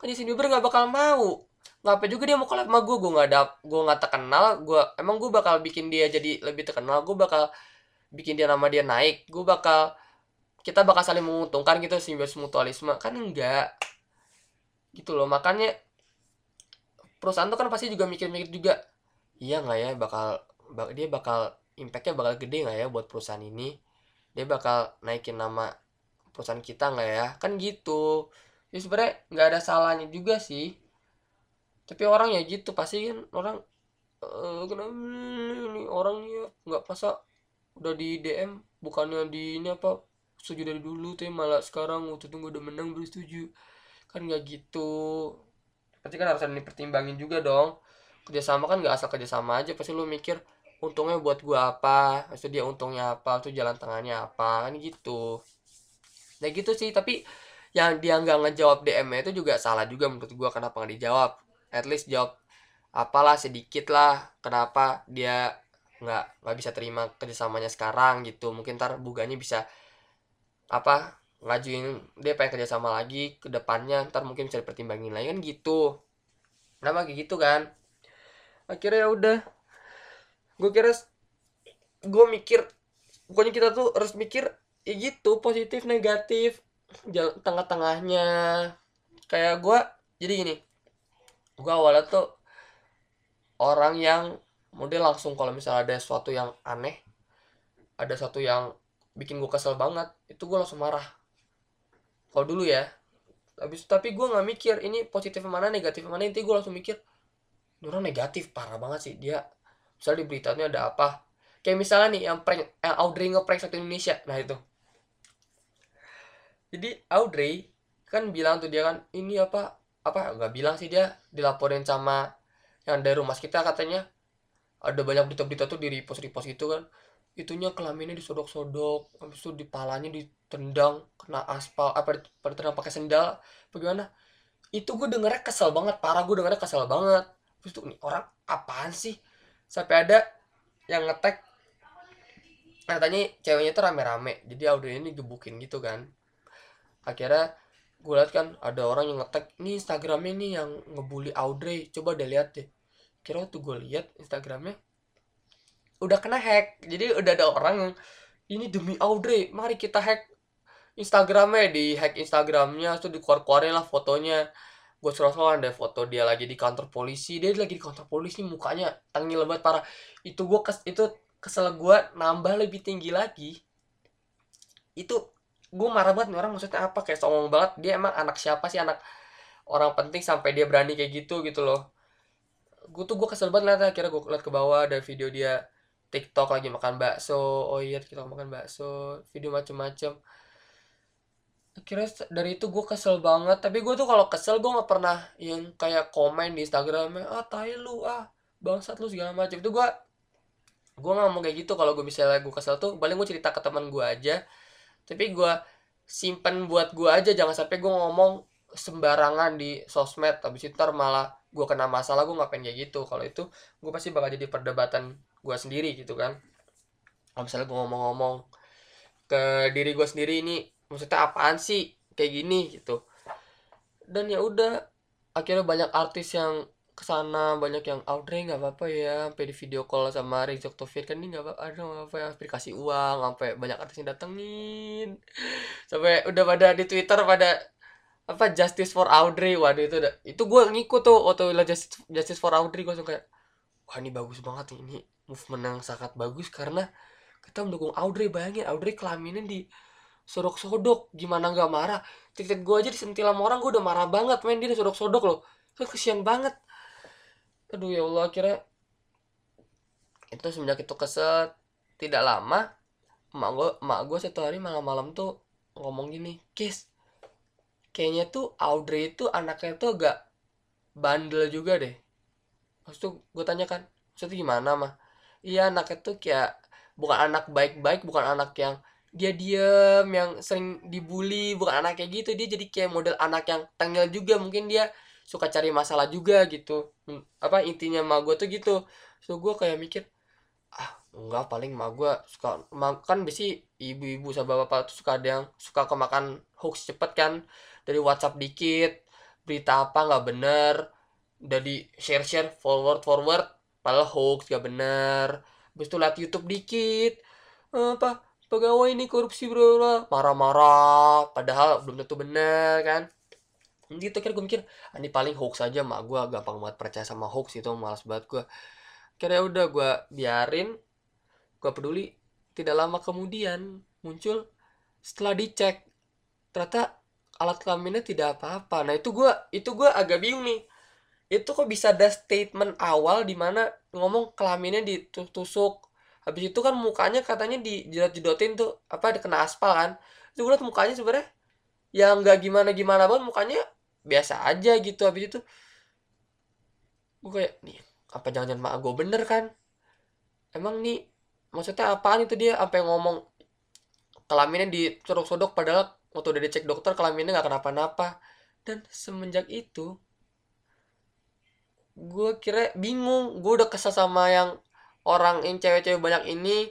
Kan Justin Bieber nggak bakal mau. Ngapain juga dia mau collab sama gue gue nggak ada gue nggak terkenal. Gue emang gue bakal bikin dia jadi lebih terkenal. Gue bakal bikin dia nama dia naik. Gue bakal kita bakal saling menguntungkan gitu simbiosis mutualisme. Kan enggak. Gitu loh. Makanya perusahaan tuh kan pasti juga mikir-mikir juga iya nggak ya bakal dia bakal impactnya bakal gede nggak ya buat perusahaan ini? Dia bakal naikin nama perusahaan kita nggak ya? Kan gitu. Ya sebenarnya nggak ada salahnya juga sih. Tapi orang ya gitu pasti kan orang uh, kenapa ini orangnya nggak masa udah di DM bukannya di ini apa setuju dari dulu tuh malah sekarang waktu tunggu udah menang baru setuju. Kan nggak gitu. Pasti kan harus ada dipertimbangin juga dong. Kerjasama kan nggak asal kerjasama aja pasti lu mikir untungnya buat gua apa? Maksud dia untungnya apa? Tuh jalan tengahnya apa? Kan gitu nah gitu sih tapi yang dia nggak ngejawab DM itu juga salah juga menurut gua kenapa nggak dijawab. At least jawab apalah sedikit lah kenapa dia nggak nggak bisa terima kerjasamanya sekarang gitu. Mungkin ntar buganya bisa apa ngajuin dia pengen kerjasama lagi ke depannya ntar mungkin bisa dipertimbangin lagi. Kan gitu. Nama kayak gitu kan? Akhirnya ya udah. Gue kira gue mikir pokoknya kita tuh harus mikir ya gitu positif negatif tengah-tengahnya. Kayak gue jadi gini gue awalnya tuh orang yang model langsung kalau misalnya ada sesuatu yang aneh ada sesuatu yang bikin gue kesel banget itu gue langsung marah. Kalau dulu ya habis tapi gue nggak mikir ini positif mana negatif mana inti gue langsung mikir orang negatif parah banget sih dia misalnya di beritanya ada apa. Kayak misalnya nih yang prank yang Audrey ngeprank satu Indonesia nah itu jadi Audrey kan bilang tuh dia kan ini apa? Apa? Nggak bilang sih dia dilaporin sama yang dari rumah kita katanya. Ada banyak berita-berita tuh di repost repost itu kan. Itunya kelaminnya disodok-sodok habis itu di palanya ditendang kena aspal apa ditendang pakai sendal bagaimana? Itu gue dengernya kesel banget parah gue dengernya kesel banget. Terus tuh nih orang apaan sih? Sampai ada yang ngetek katanya ceweknya tuh rame-rame. Jadi audio ini gebukin gitu kan akhirnya gue liat kan ada orang yang ngetek ini instagramnya nih yang ngebully Audrey coba deh lihat deh. Kira tuh gue lihat instagramnya udah kena hack. Jadi udah ada orang yang ini demi Audrey mari kita hack Instagramnya. Di hack Instagramnya tuh dikeluar-keluarin lah fotonya. Gue scroll ada foto dia lagi di kantor polisi. Dia lagi di kantor polisi mukanya tangil banget parah. Itu gue kes itu kesel gue nambah lebih tinggi lagi. Itu gue marah banget nih orang maksudnya apa? Kayak songong banget dia emang anak siapa sih? Anak orang penting sampai dia berani kayak gitu gitu loh. Gue tuh gue kesel banget liat akhirnya gue liat ke bawah ada video dia TikTok lagi makan bakso. Oh iya kita makan bakso. Video macem-macem. Akhirnya dari itu gue kesel banget. Tapi gue tuh kalau kesel gue nggak pernah yang kayak komen di Instagramnya ah tai lu ah bangsat lu segala macam itu gue gue nggak mau kayak gitu. Kalau gue misalnya gue kesel tuh paling gue cerita ke teman gue aja tapi gue simpen buat gue aja jangan sampai gue ngomong sembarangan di sosmed. Habis itu ntar malah gue kena masalah gue ngapain kayak gitu. Kalau itu gue pasti bakal jadi perdebatan gue sendiri gitu kan. Kalau misalnya gue ngomong-ngomong ke diri gue sendiri ini maksudnya apaan sih? Kayak gini gitu. Dan ya udah akhirnya banyak artis yang ke sana banyak yang Audrey nggak apa-apa ya. Sampai di video call sama Rizok Taufir kan ini nggak apa ada nggak apa ya aplikasi uang. Sampai banyak artis yang datengin. Sampai udah pada di Twitter pada apa Justice for Audrey. Waduh itu udah itu gue ngikut tuh waktu Justice, Justice for Audrey gue suka wah ini bagus banget ini movement yang sangat bagus karena kita mendukung Audrey. Bayangin Audrey kelaminnya di sodok-sodok. Gimana nggak marah? Titik gue aja disentil sama orang gue udah marah banget main dia sodok-sodok loh. Kesian banget aduh ya Allah kira itu semenjak itu kesel tidak lama emak gue emak gue satu hari malam-malam tuh ngomong gini kis kayaknya tuh Audrey itu anaknya tuh agak bandel juga deh. Maksud tuh gue tanyakan maksudnya gimana mah? Iya anaknya tuh kayak bukan anak baik-baik bukan anak yang dia diem yang sering dibully bukan anak kayak gitu dia jadi kayak model anak yang tengil juga mungkin dia suka cari masalah juga gitu. Apa intinya mah gue tuh gitu. So gue kayak mikir ah enggak paling mah gue suka makan besi ibu-ibu sama bapak tuh suka ada yang suka kemakan hoax cepet kan. Dari WhatsApp dikit berita apa nggak bener udah di share share forward forward padahal hoax gak bener. Habis itu liat YouTube dikit apa pegawai ini korupsi bro marah-marah padahal belum tentu benar kan gitu kira gue mikir ah, ini paling hoax aja mak gue gampang banget percaya sama hoax itu malas banget gue kira ya udah gue biarin gue peduli tidak lama kemudian muncul setelah dicek ternyata alat kelaminnya tidak apa-apa. Nah itu gue itu gue agak bingung nih. Itu kok bisa ada statement awal di mana ngomong kelaminnya ditusuk habis itu kan mukanya katanya dijedot-jedotin tuh apa kena aspal kan. Itu gue liat mukanya sebenarnya yang nggak gimana gimana banget mukanya biasa aja gitu habis itu gue kayak nih apa jangan-jangan mak gue bener kan? Emang nih maksudnya apaan itu dia? Sampai ngomong kelaminnya dicodok-sodok padahal waktu udah dicek dokter kelaminnya nggak kenapa-napa. Dan semenjak itu gue kira bingung gue udah kesel sama yang orang yang cewek-cewek banyak ini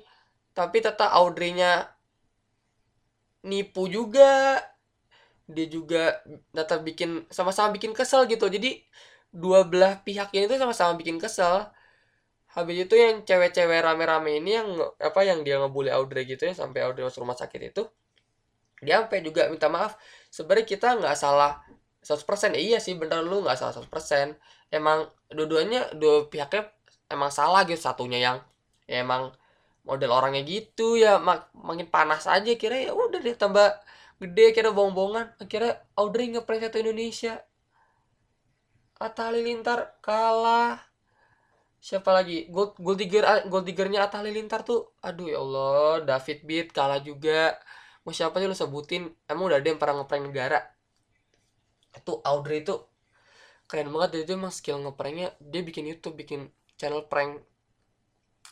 tapi tetap Audrey-nya nipu juga dia juga tetap bikin sama-sama bikin kesel gitu. Jadi dua belah pihak ini tuh sama-sama bikin kesel. Habis itu yang cewek-cewek rame-rame ini yang apa yang dia ngebully Audrey gitu ya sampai Audrey masuk rumah sakit itu dia sampai juga minta maaf. Sebenarnya kita nggak salah 100% ya, iya sih bener lu nggak salah 100% emang dua-duanya dua pihaknya emang salah gitu satunya yang ya emang model orangnya gitu ya mak makin panas aja kira ya udah deh tambah gede kira bohong-bohongan. Akhirnya Audrey ngeprank satu Indonesia. Atta Halilintar kalah. Siapa lagi? Gold gold digger ah, gold diggernya Atta Halilintar tuh aduh ya Allah David Beat kalah juga. Mau siapa sih lu sebutin? Emang udah ada yang pernah ngeprank negara? Itu Audrey itu keren banget dia itu emang skill ngepranknya. Dia bikin YouTube bikin channel prank.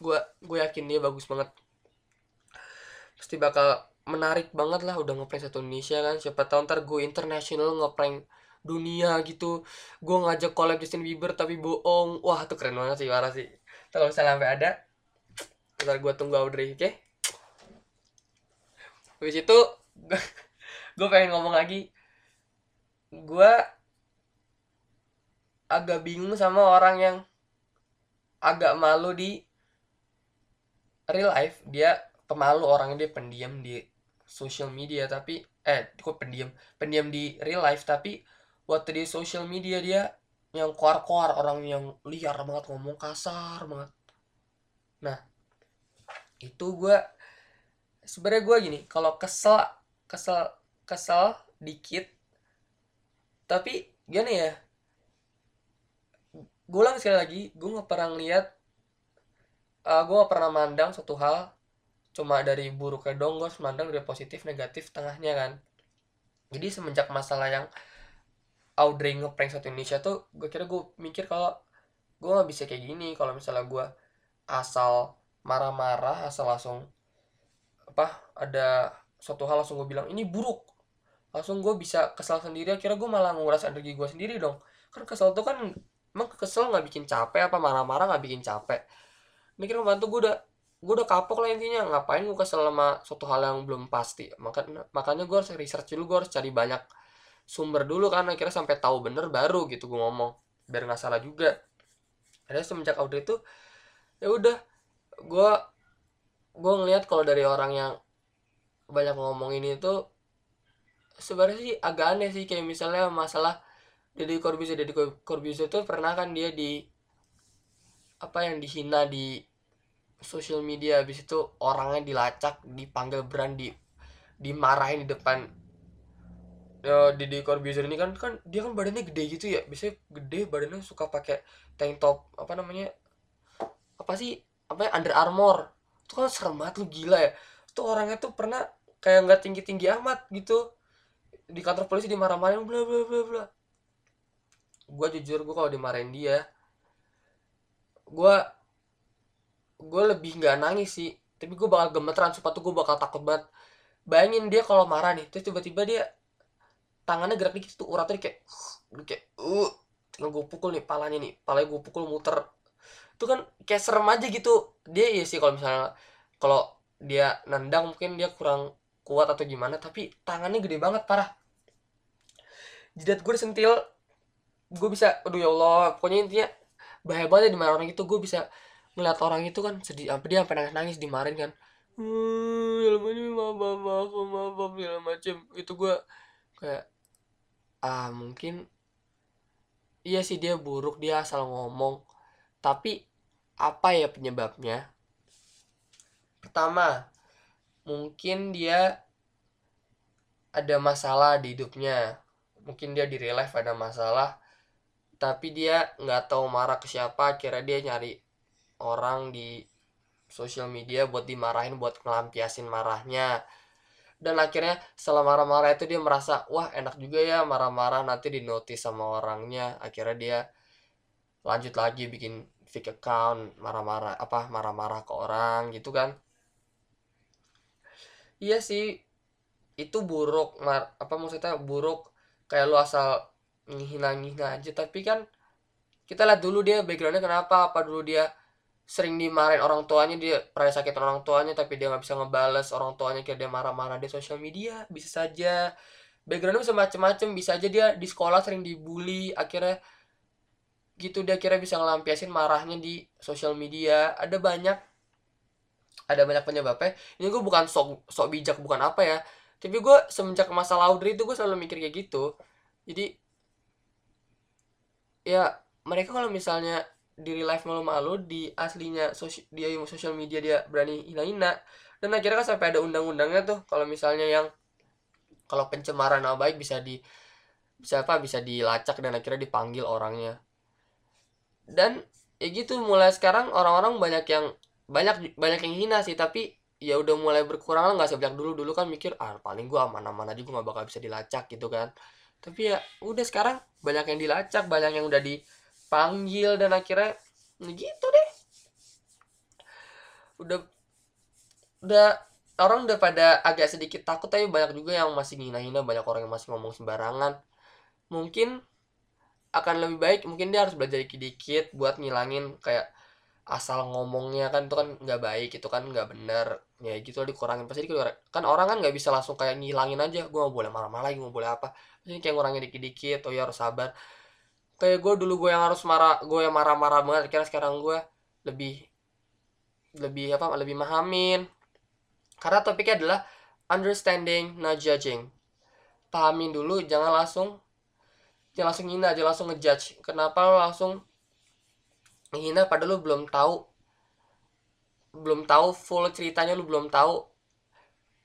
Gue gue yakin dia bagus banget. Pasti bakal menarik banget lah udah ngeprank satu Indonesia kan. Siapa tahu ntar gue international ngeprank dunia gitu. Gue ngajak collab Justin Bieber tapi bohong. Wah tuh keren banget sih parah sih. Kalau misalnya sampai ada ntar gue tunggu Audrey oke? Okay? habis itu gue pengen ngomong lagi. Gue agak bingung sama orang yang agak malu di real life. Dia pemalu orangnya dia pendiam di social media tapi eh kok pendiam pendiam di real life tapi waktu di social media dia yang koar-koar orang yang liar banget ngomong kasar banget. Nah itu gue sebenarnya gue gini kalau kesel kesel kesel dikit tapi gini ya gue ulang sekali lagi gue nggak pernah ngeliat uh, gue gak pernah mandang suatu hal cuma dari buruknya dong gue mandang dari positif negatif tengahnya kan. Jadi semenjak masalah yang Audrey ngeprank satu Indonesia tuh gue kira gue mikir kalau gue nggak bisa kayak gini. Kalau misalnya gue asal marah-marah asal langsung apa ada suatu hal langsung gue bilang ini buruk. Langsung gue bisa kesal sendiri akhirnya gue malah nguras energi gue sendiri dong. Kan kesel tuh kan emang kesel nggak bikin capek apa marah-marah nggak bikin capek? Mikir membantu gue udah gue udah kapok lah intinya. Ngapain gue kesel sama suatu hal yang belum pasti? Makanya makanya gue harus research dulu gue harus cari banyak sumber dulu kan. Akhirnya sampai tahu bener baru gitu gue ngomong. Biar nggak salah juga. Ada semenjak audit itu ya udah gue gue ngelihat kalau dari orang yang banyak ngomong ini tuh sebenarnya sih agak aneh sih. Kayak misalnya masalah Deddy Corbuzier. Deddy Corbuzier tuh pernah kan dia di apa yang dihina di sosial media habis itu orangnya dilacak dipanggil brand di dimarahin di depan ya di Corbuzier ini kan kan dia kan badannya gede gitu ya. Biasanya gede badannya suka pakai tank top apa namanya apa sih apa ya Under Armour. Itu kan serem banget lu gila ya. Itu orangnya tuh pernah kayak nggak tinggi tinggi amat gitu. Di kantor polisi dimarah-marahin bla bla bla bla. Gue jujur gue kalau dimarahin dia gue gue lebih nggak nangis sih. Tapi gue bakal gemeteran sepatu gue bakal takut banget. Bayangin dia kalau marah nih terus tiba-tiba dia tangannya gerak dikit tuh uratnya kayak kayak uh tinggal gue pukul nih palanya nih palanya gue pukul muter. Itu kan kayak serem aja gitu. Dia ya sih kalau misalnya kalau dia nendang mungkin dia kurang kuat atau gimana tapi tangannya gede banget parah. Jidat gue disentil. Gue bisa aduh ya Allah pokoknya intinya bahaya banget ya di orang itu. Gue bisa ngeliat orang itu kan sedih apa dia sampai nangis nangis dimarahin kan. Hmm maaf maaf maaf maaf segala macem. Itu gue kayak ah mungkin iya sih dia buruk dia asal ngomong. Tapi apa ya penyebabnya? Pertama mungkin dia ada masalah di hidupnya. Mungkin dia di real ada masalah tapi dia nggak tahu marah ke siapa kira dia nyari orang di sosial media buat dimarahin buat ngelampiasin marahnya. Dan akhirnya setelah marah-marah itu dia merasa wah enak juga ya marah-marah nanti di notice sama orangnya. Akhirnya dia lanjut lagi bikin fake account marah-marah apa marah-marah ke orang gitu kan. Iya sih itu buruk mar apa maksudnya buruk. Kayak lu asal ngihina-ngihina aja tapi kan kita lihat dulu dia backgroundnya kenapa apa dulu dia sering dimarahin orang tuanya dia pernah sakit orang tuanya tapi dia nggak bisa ngebales orang tuanya kayak dia marah-marah di sosial media bisa saja. Backgroundnya bisa macem-macem bisa aja dia di sekolah sering dibully akhirnya gitu dia kira bisa ngelampiasin marahnya di sosial media. Ada banyak ada banyak penyebabnya. Ini gue bukan sok sok bijak bukan apa ya tapi gue semenjak masa Laudri itu gue selalu mikir kayak gitu. Jadi ya mereka kalau misalnya di real life malu-malu di aslinya sosial dia sosial media dia berani hina-hina. Dan akhirnya kan sampai ada undang-undangnya tuh kalau misalnya yang kalau pencemaran nama baik bisa di bisa apa bisa dilacak dan akhirnya dipanggil orangnya. Dan ya gitu mulai sekarang orang-orang banyak yang banyak banyak yang hina sih tapi ya udah mulai berkurang lah nggak sebanyak dulu. Dulu kan mikir ah paling gua aman-aman aja gua gak bakal bisa dilacak gitu kan. Tapi ya udah sekarang banyak yang dilacak banyak yang udah dipanggil dan akhirnya ya gitu deh. Udah udah orang udah pada agak sedikit takut tapi banyak juga yang masih hina-hina banyak orang yang masih ngomong sembarangan. Mungkin akan lebih baik mungkin dia harus belajar dikit-dikit buat ngilangin kayak asal ngomongnya kan itu kan nggak baik itu kan nggak bener ya gitu lah dikurangin. Pasti dikurangin. kan orang kan nggak bisa langsung kayak ngilangin aja gue gak boleh marah-marah lagi gue boleh apa. Jadi kayak ngurangin dikit-dikit oh ya harus sabar kayak gue dulu gue yang harus marah gue yang marah-marah banget. Kira sekarang gue lebih lebih apa lebih mahamin karena topiknya adalah understanding not judging. Pahamin dulu jangan langsung jangan langsung hina aja langsung ngejudge. Kenapa lo langsung menghina padahal lo belum tahu belum tahu full ceritanya lo belum tahu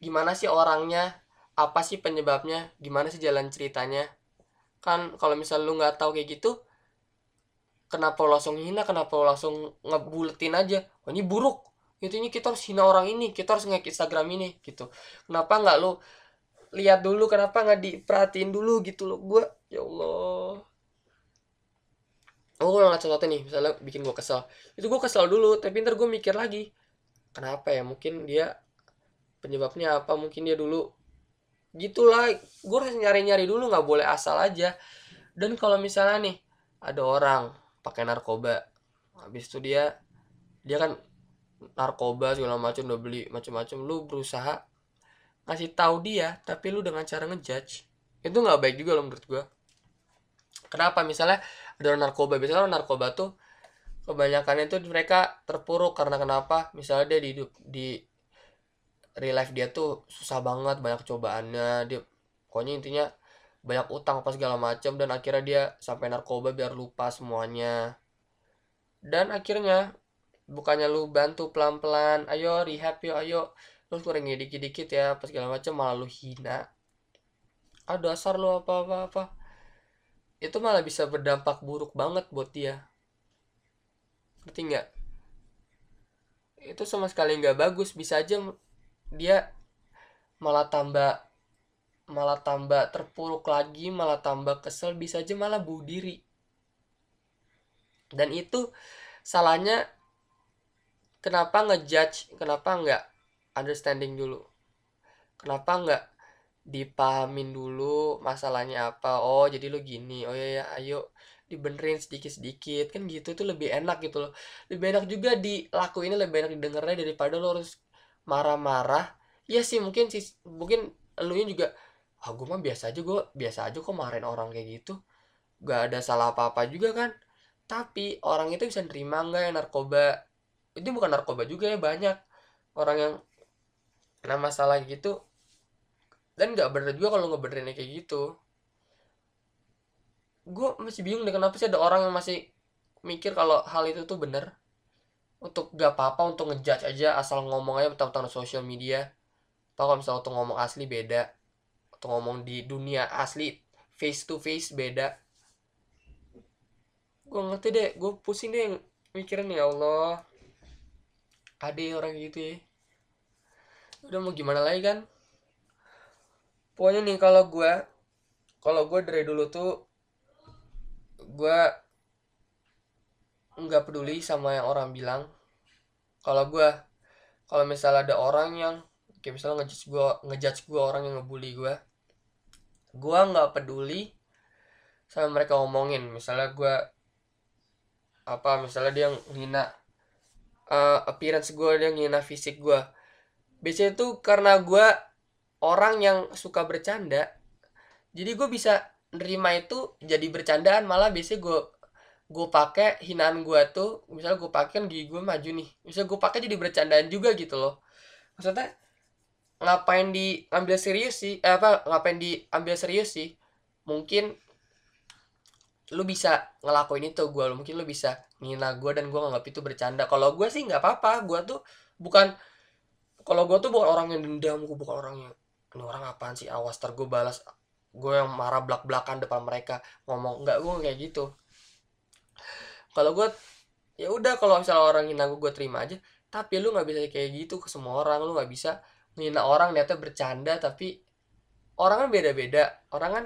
gimana sih orangnya apa sih penyebabnya gimana sih jalan ceritanya kan kalau misal lu nggak tahu kayak gitu kenapa lo langsung hina kenapa lo langsung ngebuletin aja? Oh, ini buruk. Itu ini kita harus hina orang ini kita harus nge Instagram ini gitu. Kenapa nggak lo lihat dulu kenapa nggak diperhatiin dulu gitu loh. Gue ya Allah. Oh gue ngeliat sesuatu nih misalnya bikin gue kesel. Itu gue kesel dulu tapi ntar gue mikir lagi kenapa ya? Mungkin dia penyebabnya apa? Mungkin dia dulu gitulah gue harus nyari nyari dulu nggak boleh asal aja. Dan kalau misalnya nih ada orang pakai narkoba habis itu dia dia kan narkoba segala macam udah beli macam-macam lu berusaha ngasih tahu dia tapi lu dengan cara ngejudge itu nggak baik juga loh menurut gue kenapa? Misalnya ada narkoba biasanya orang narkoba tuh kebanyakan itu mereka terpuruk karena kenapa? Misalnya dia di di real life dia tuh susah banget banyak cobaannya. Dia pokoknya intinya banyak utang apa segala macam dan akhirnya dia sampai narkoba biar lupa semuanya. Dan akhirnya bukannya lu bantu pelan-pelan ayo rehab yuk ayo. Lu kurangin dikit-dikit ya apa segala macam malah lu hina. Ah dasar lu apa apa apa. Itu malah bisa berdampak buruk banget buat dia. Ngerti nggak? Itu sama sekali nggak bagus bisa aja dia malah tambah malah tambah terpuruk lagi malah tambah kesel bisa aja malah bunuh diri. Dan itu salahnya kenapa ngejudge kenapa nggak understanding dulu? Kenapa nggak dipahamin dulu masalahnya apa? Oh jadi lu gini. Oh ya ya ayo dibenerin sedikit-sedikit. Kan gitu tuh lebih enak gitu loh. Lebih enak juga dilakuin lebih enak didengarnya daripada lo harus marah-marah. Ya sih mungkin sih mungkin lu juga ah gue mah biasa aja gue biasa aja kok marahin orang kayak gitu. Gak ada salah apa-apa juga kan. Tapi orang itu bisa nerima nggak ya narkoba? Itu bukan narkoba juga ya banyak orang yang nah masalah gitu. Dan nggak bener juga kalau ngebenerin kayak gitu. Gue masih bingung deh kenapa sih ada orang yang masih mikir kalau hal itu tuh bener untuk gak apa-apa untuk ngejudge aja asal ngomong aja tentang sosial media. Tau kalau misalnya untuk ngomong asli beda. Untuk ngomong di dunia asli face to face beda. Gue ngerti deh gue pusing deh mikirin ya Allah. Ada orang gitu ya. Udah mau gimana lagi kan? Pokoknya nih kalau gue kalau gue dari dulu tuh gue nggak peduli sama yang orang bilang. Kalau gue kalau misalnya ada orang yang kayak misalnya ngejudge gue ngejudge gue orang yang ngebully gue gue nggak peduli sama mereka ngomongin misalnya gue apa misalnya dia ngina uh, appearance gue dia ngina fisik gue biasanya tuh karena gue orang yang suka bercanda jadi gue bisa nerima itu jadi bercandaan. Malah biasanya gue gue pakai hinaan gue tuh misalnya gue pakai kan gigi gue maju nih misalnya gue pakai jadi bercandaan juga gitu loh. Maksudnya ngapain diambil serius sih eh, apa ngapain diambil serius sih? Mungkin lu bisa ngelakuin itu gue mungkin lu bisa ngina gue dan gue nganggap itu bercanda. Kalau gue sih nggak apa-apa gue tuh bukan kalau gue tuh bukan orang yang dendam gue bukan orang yang ini orang apaan sih awas ter gue balas gue yang marah belak belakan depan mereka. Ngomong nggak gue kayak gitu kalau gue ya udah kalau misalnya orang hina gue gue terima aja tapi lu nggak bisa kayak gitu ke semua orang lu nggak bisa ngina orang niatnya bercanda tapi orang kan beda beda orang kan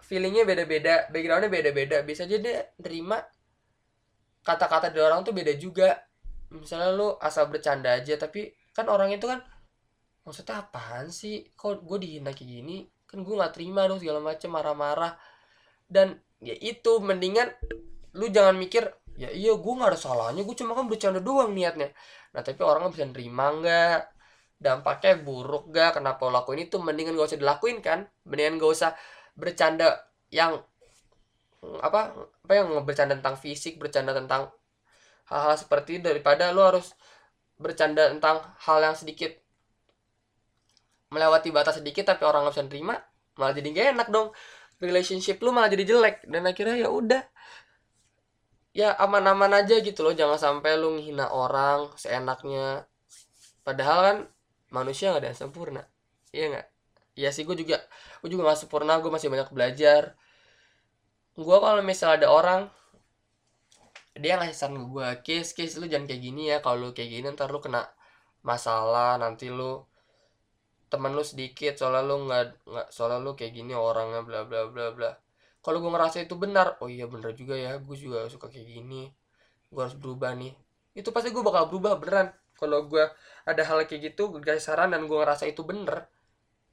feelingnya beda beda backgroundnya beda beda bisa aja dia terima kata-kata dari orang tuh beda juga. Misalnya lu asal bercanda aja tapi kan orang itu kan maksudnya apaan sih? Kok gue dihina kayak gini? Kan gue nggak terima dong segala macem marah-marah. Dan ya itu mendingan lu jangan mikir ya iya gue nggak ada salahnya gue cuma kan bercanda doang niatnya. Nah tapi orang bisa nerima nggak? Dampaknya buruk gak kenapa lo lakuin itu? Mendingan gak usah dilakuin kan? Mendingan gak usah bercanda yang apa apa yang bercanda tentang fisik bercanda tentang hal-hal seperti itu daripada lo harus bercanda tentang hal yang sedikit melewati batas sedikit tapi orang nggak bisa nerima malah jadi gak enak dong. Relationship lu malah jadi jelek dan akhirnya ya udah ya aman-aman aja gitu loh. Jangan sampai lu menghina orang seenaknya. Padahal kan manusia nggak ada yang sempurna. Iya nggak? Iya sih gue juga gue juga gak sempurna. Gue masih banyak belajar. Gue kalau misal ada orang dia ngasih saran ke gue case case lu jangan kayak gini ya. Kalau lu kayak gini ntar lu kena masalah. Nanti lu teman lu sedikit. Soalnya lu nggak nggak soalnya lu kayak gini orangnya bla bla bla bla kalau gue ngerasa itu benar oh iya benar juga ya gue juga suka kayak gini gue harus berubah nih. Itu pasti gue bakal berubah beneran. Kalau gue ada hal kayak gitu gue kasih saran dan gue ngerasa itu bener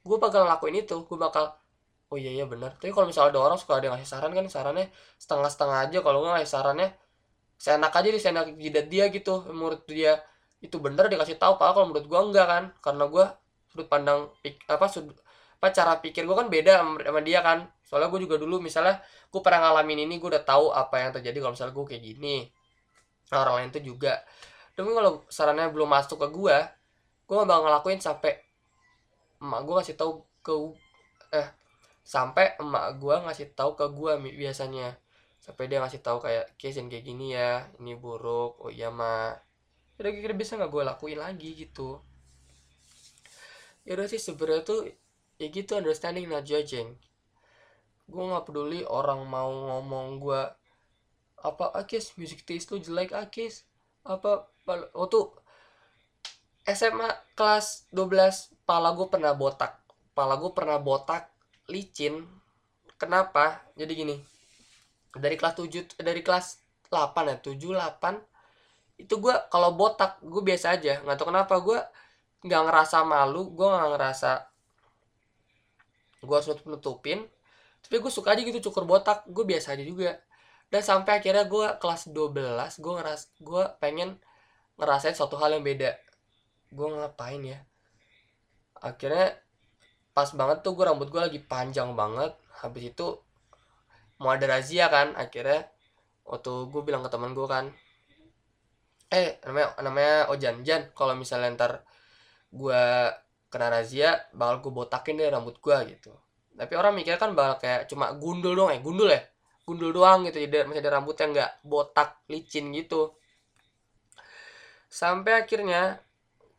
gue bakal lakuin itu. Gue bakal oh iya iya benar. Tapi kalau misalnya ada orang suka ada ngasih saran kan sarannya setengah setengah aja. Kalau gue ngasih sarannya seenak aja di seenak jidat dia gitu. Menurut dia itu bener dikasih tahu. Pak kalau menurut gue enggak kan karena gue sudut pandang apa sudut apa cara pikir gue kan beda sama dia kan soalnya gue juga dulu misalnya gue pernah ngalamin ini gue udah tahu apa yang terjadi kalau misalnya gue kayak gini. Nah, orang lain tuh juga. Tapi kalau sarannya belum masuk ke gue gue gak bakal ngelakuin sampai emak gue ngasih tahu ke eh sampai emak gue ngasih tahu ke gue biasanya. Sampai dia ngasih tahu kayak case kayak gini ya ini buruk. Oh iya mak udah kira bisa nggak gue lakuin lagi gitu? Ya udah sih sebenarnya tuh ya gitu understanding not judging gue nggak peduli orang mau ngomong gue apa akis music taste lu jelek akis apa waktu SMA kelas 12 pala gue pernah botak. Pala gue pernah botak licin. Kenapa? Jadi gini dari kelas 7 dari kelas 8 ya 7 8 itu gue kalau botak gue biasa aja. Nggak tahu kenapa gue nggak ngerasa malu gue nggak ngerasa gue harus nutup nutupin tapi gue suka aja gitu cukur botak gue biasa aja juga. Dan sampai akhirnya gue kelas 12 gue ngeras gue pengen ngerasain suatu hal yang beda. Gue ngapain ya? Akhirnya pas banget tuh gue rambut gue lagi panjang banget. Habis itu mau ada razia kan akhirnya waktu gue bilang ke teman gue kan eh namanya namanya Ojan Jan kalau misalnya ntar gue kena razia bakal gue botakin deh rambut gue gitu tapi orang mikir kan bakal kayak cuma gundul doang ya gundul ya? Gundul doang gitu jadi masih ada rambutnya nggak botak licin gitu. Sampai akhirnya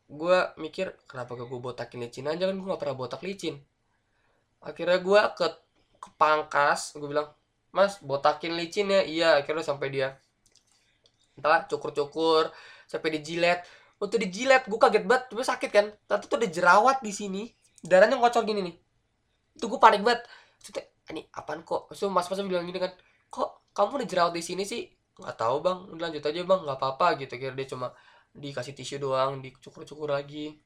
gue mikir kenapa gue botakin licin aja? Kan gue gak pernah botak licin. Akhirnya gue ke ke pangkas gue bilang mas botakin licin ya. Iya akhirnya sampai dia. Entahlah cukur-cukur sampai dijilet waktu dijilat gue kaget banget gue sakit kan? Tapi tuh ada jerawat di sini. Darahnya ngocor gini nih itu gue panik banget. Maksudnya, ini apaan kok? So mas mas bilang gini kan kok kamu ada jerawat di sini sih? Nggak tahu bang. Udah lanjut aja bang. Nggak apa-apa gitu. Kira dia cuma dikasih tisu doang dicukur-cukur lagi.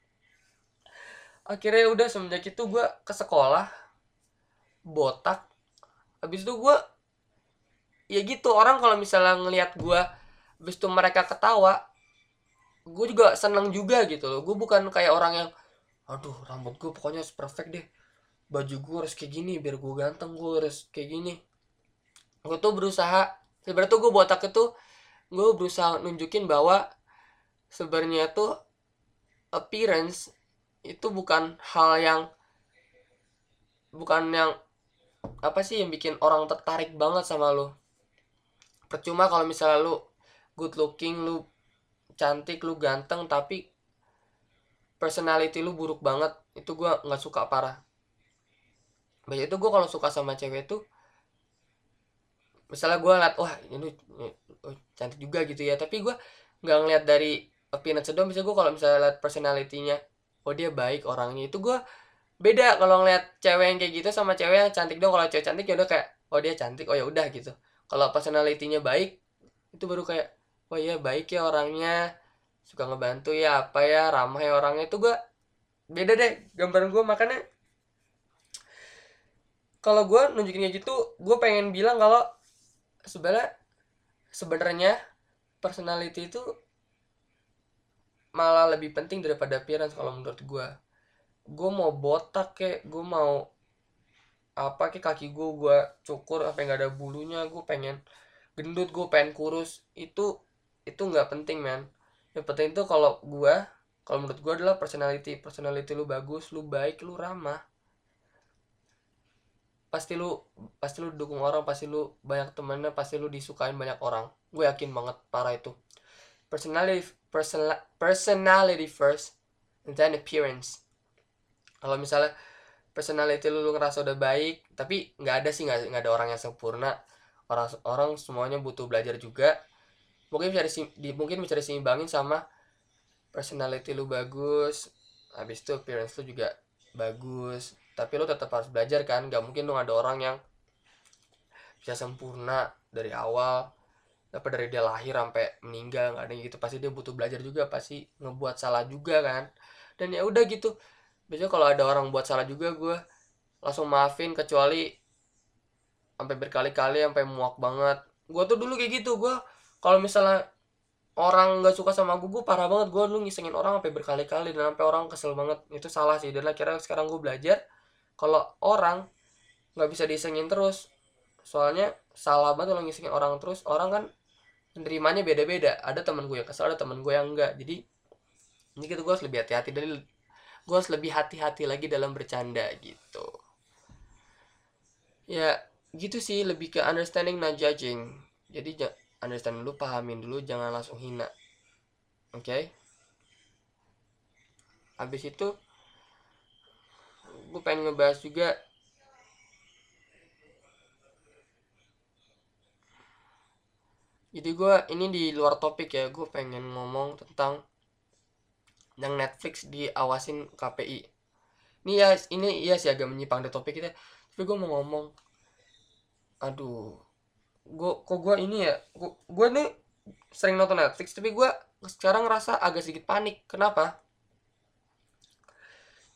Akhirnya udah semenjak itu gue ke sekolah botak. Habis itu gue ya gitu. Orang kalau misalnya ngelihat gue habis itu mereka ketawa gue juga seneng juga gitu loh. Gue bukan kayak orang yang aduh rambut gue pokoknya perfect deh baju gue harus kayak gini biar gue ganteng gue harus kayak gini. Gue tuh berusaha sebenarnya tuh gue botak itu gue berusaha nunjukin bahwa sebenarnya tuh appearance itu bukan hal yang bukan yang apa sih yang bikin orang tertarik banget sama lo percuma kalau misalnya lu good looking lu cantik lu ganteng tapi personality lu buruk banget itu gue nggak suka parah Banyak itu gue kalau suka sama cewek tuh misalnya gue liat wah ini, ini oh, cantik juga gitu ya. Tapi gue nggak ngeliat dari appearance doang. Bisa gue kalau misalnya liat personality-nya oh dia baik orangnya itu gue beda kalau ngeliat cewek yang kayak gitu sama cewek yang cantik dong kalau cewek cantik ya udah kayak oh dia cantik oh ya udah gitu. Kalau personality-nya baik itu baru kayak oh iya baik ya orangnya suka ngebantu ya apa ya ramah ya orangnya itu gue beda deh gambaran gue makanya kalau gue nunjukin kayak gitu gue pengen bilang kalau sebenarnya sebenarnya personality itu malah lebih penting daripada appearance kalau menurut gue gue mau botak kek gue mau apa kek kaki gue gue cukur apa nggak ada bulunya gue pengen gendut gue pengen kurus. Itu itu nggak penting man yang penting itu kalau gue kalau menurut gue adalah personality. Personality lu bagus lu baik lu ramah pasti lu pasti lu dukung orang pasti lu banyak temennya pasti lu disukain banyak orang. Gue yakin banget parah itu. Personality personal, personality first and then appearance. Kalau misalnya personality lu, lu ngerasa udah baik tapi nggak ada sih nggak ada orang yang sempurna. Orang orang semuanya butuh belajar juga. Mungkin bisa disi, di, mungkin bisa diseimbangin sama personality lu bagus habis itu appearance lu juga bagus tapi lu tetap harus belajar kan nggak mungkin dong ada orang yang bisa sempurna dari awal apa dari dia lahir sampai meninggal nggak ada gitu. Pasti dia butuh belajar juga pasti ngebuat salah juga kan. Dan ya udah gitu. Biasanya kalau ada orang buat salah juga gue langsung maafin kecuali sampai berkali-kali sampai muak banget. Gue tuh dulu kayak gitu gue kalau misalnya orang nggak suka sama gue gue parah banget. Gue lu ngisengin orang sampai berkali-kali dan sampai orang kesel banget. Itu salah sih dan akhirnya sekarang gue belajar kalau orang nggak bisa disengin terus soalnya salah banget kalau ngisengin orang terus orang kan nerimanya beda-beda. Ada teman gue yang kesel ada teman gue yang enggak jadi ini gitu gue harus lebih hati-hati dan gue harus lebih hati-hati lagi dalam bercanda gitu. Ya gitu sih lebih ke understanding not judging. Jadi understand dulu pahamin dulu jangan langsung hina. Oke? Okay? habis itu gue pengen ngebahas juga. Jadi gue ini di luar topik ya gue pengen ngomong tentang yang Netflix diawasin KPI ini ya ini iya sih agak menyimpang dari topik kita tapi gue mau ngomong. Aduh gue kok gue ini ya gue, nih sering nonton Netflix tapi gue sekarang ngerasa agak sedikit panik. Kenapa?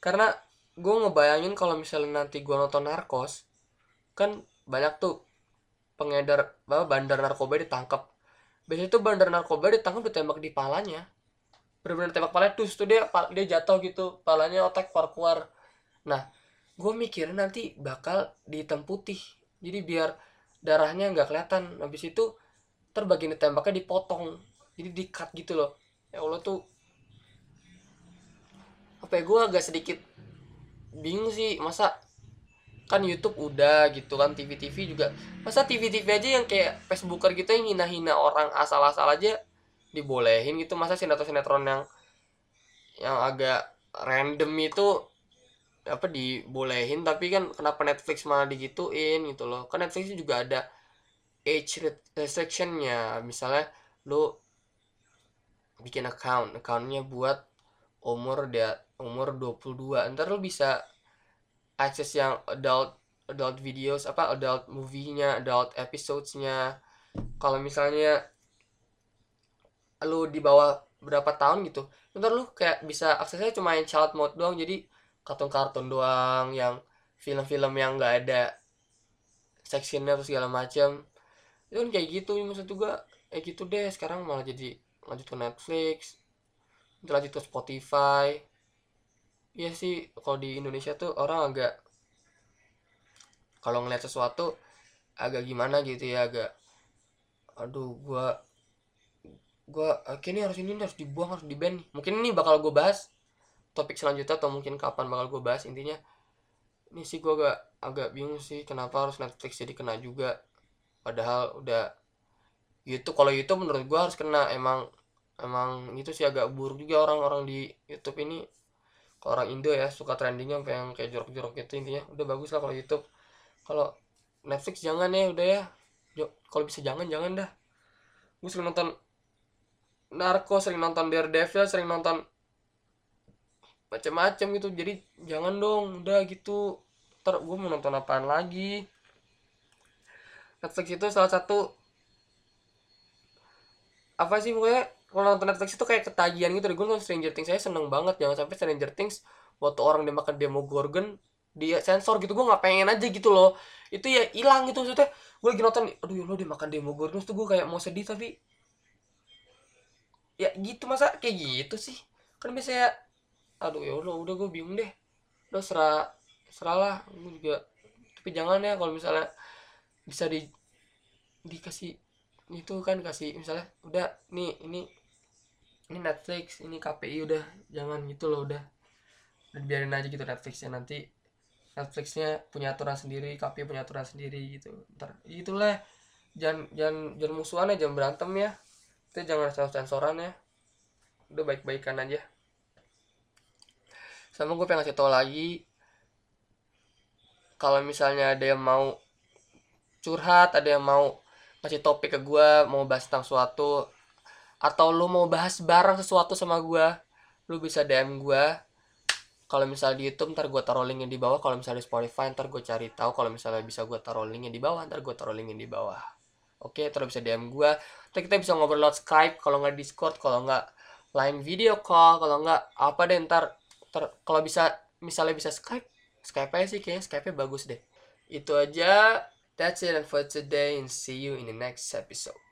Karena gue ngebayangin kalau misalnya nanti gue nonton narkos kan banyak tuh pengedar bandar narkoba ditangkap biasanya tuh bandar narkoba ditangkap ditembak di palanya. Benar-benar tembak palanya tuh tuh dia dia jatuh gitu palanya otak keluar keluar nah gue mikir nanti bakal dihitam putih. Jadi biar darahnya nggak kelihatan. Habis itu terbagian ditembaknya dipotong. Jadi dikat gitu loh. Ya allah tuh apa ya gue agak sedikit bingung sih masa kan YouTube udah gitu kan TV TV juga. Masa TV TV aja yang kayak Facebooker gitu yang hina hina orang asal asal aja dibolehin gitu. Masa sinetron sinetron yang yang agak random itu apa dibolehin tapi kan kenapa Netflix malah digituin gitu loh. Kan Netflix juga ada age restrictionnya. Misalnya lu bikin account accountnya buat umur dia umur 22 ntar lu bisa akses yang adult adult videos apa adult movie-nya adult episodesnya. Kalau misalnya lu di bawah berapa tahun gitu ntar lu kayak bisa aksesnya cuma yang child mode doang. Jadi kartun-kartun doang yang film-film yang nggak ada sectionnya atau segala macam itu kan kayak gitu maksud juga kayak gitu deh sekarang malah jadi lanjut ke Netflix lanjut ke Spotify. Iya sih kalau di Indonesia tuh orang agak kalau ngeliat sesuatu agak gimana gitu ya agak aduh gua gua kayaknya harus ini harus dibuang harus di ban mungkin ini bakal gue bahas topik selanjutnya atau mungkin kapan bakal gue bahas intinya ini sih gua agak agak bingung sih kenapa harus Netflix jadi kena juga. Padahal udah YouTube kalau YouTube menurut gua harus kena emang emang itu sih agak buruk juga orang-orang di YouTube ini. Kalau orang Indo ya suka trendingnya sampai yang kayak jorok-jorok gitu intinya. Udah bagus lah kalau YouTube. Kalau Netflix jangan ya udah ya. Kalau bisa jangan jangan dah. Gue sering nonton Narko sering nonton Daredevil sering nonton macam-macam gitu. Jadi jangan dong udah gitu. Ntar gue mau nonton apaan lagi? Netflix itu salah satu apa sih pokoknya kalau nonton Netflix itu kayak ketagihan gitu deh. Gue nonton Stranger Things saya seneng banget. Jangan sampai Stranger Things waktu orang dia makan Demogorgon dia sensor gitu. Gue nggak pengen aja gitu loh. Itu ya hilang gitu maksudnya. Gue lagi nonton aduh ya lo dia makan demo terus tuh gue kayak mau sedih tapi ya gitu. Masa kayak gitu sih? Kan biasanya aduh ya Allah udah gue bingung deh. Udah serah serah lah gue juga tapi jangan ya kalau misalnya bisa di dikasih itu kan kasih misalnya udah nih ini ini Netflix ini KPI udah jangan gitu loh udah biarin aja gitu Netflixnya nanti Netflixnya punya aturan sendiri, KP punya aturan sendiri gitu. Ntar itulah jangan jangan jangan musuhan ya, jangan berantem ya. Kita jangan sensor-sensoran ya. Udah baik-baikan aja. Sama gue pengen ngasih tau lagi kalau misalnya ada yang mau curhat, ada yang mau ngasih topik ke gue, mau bahas tentang suatu atau lu mau bahas bareng sesuatu sama gue, lu bisa DM gue kalau misalnya di YouTube ntar gue taruh linknya di bawah. Kalau misalnya di Spotify ntar gue cari tahu. Kalau misalnya bisa gue taruh linknya di bawah ntar gue taruh linknya di bawah. Oke terus bisa DM gue ntar kita bisa ngobrol lewat Skype kalau nggak Discord kalau nggak line video call kalau nggak apa deh ntar, ntar kalau bisa misalnya bisa Skype Skype aja sih kayaknya Skype bagus deh. Itu aja. That's it for today and see you in the next episode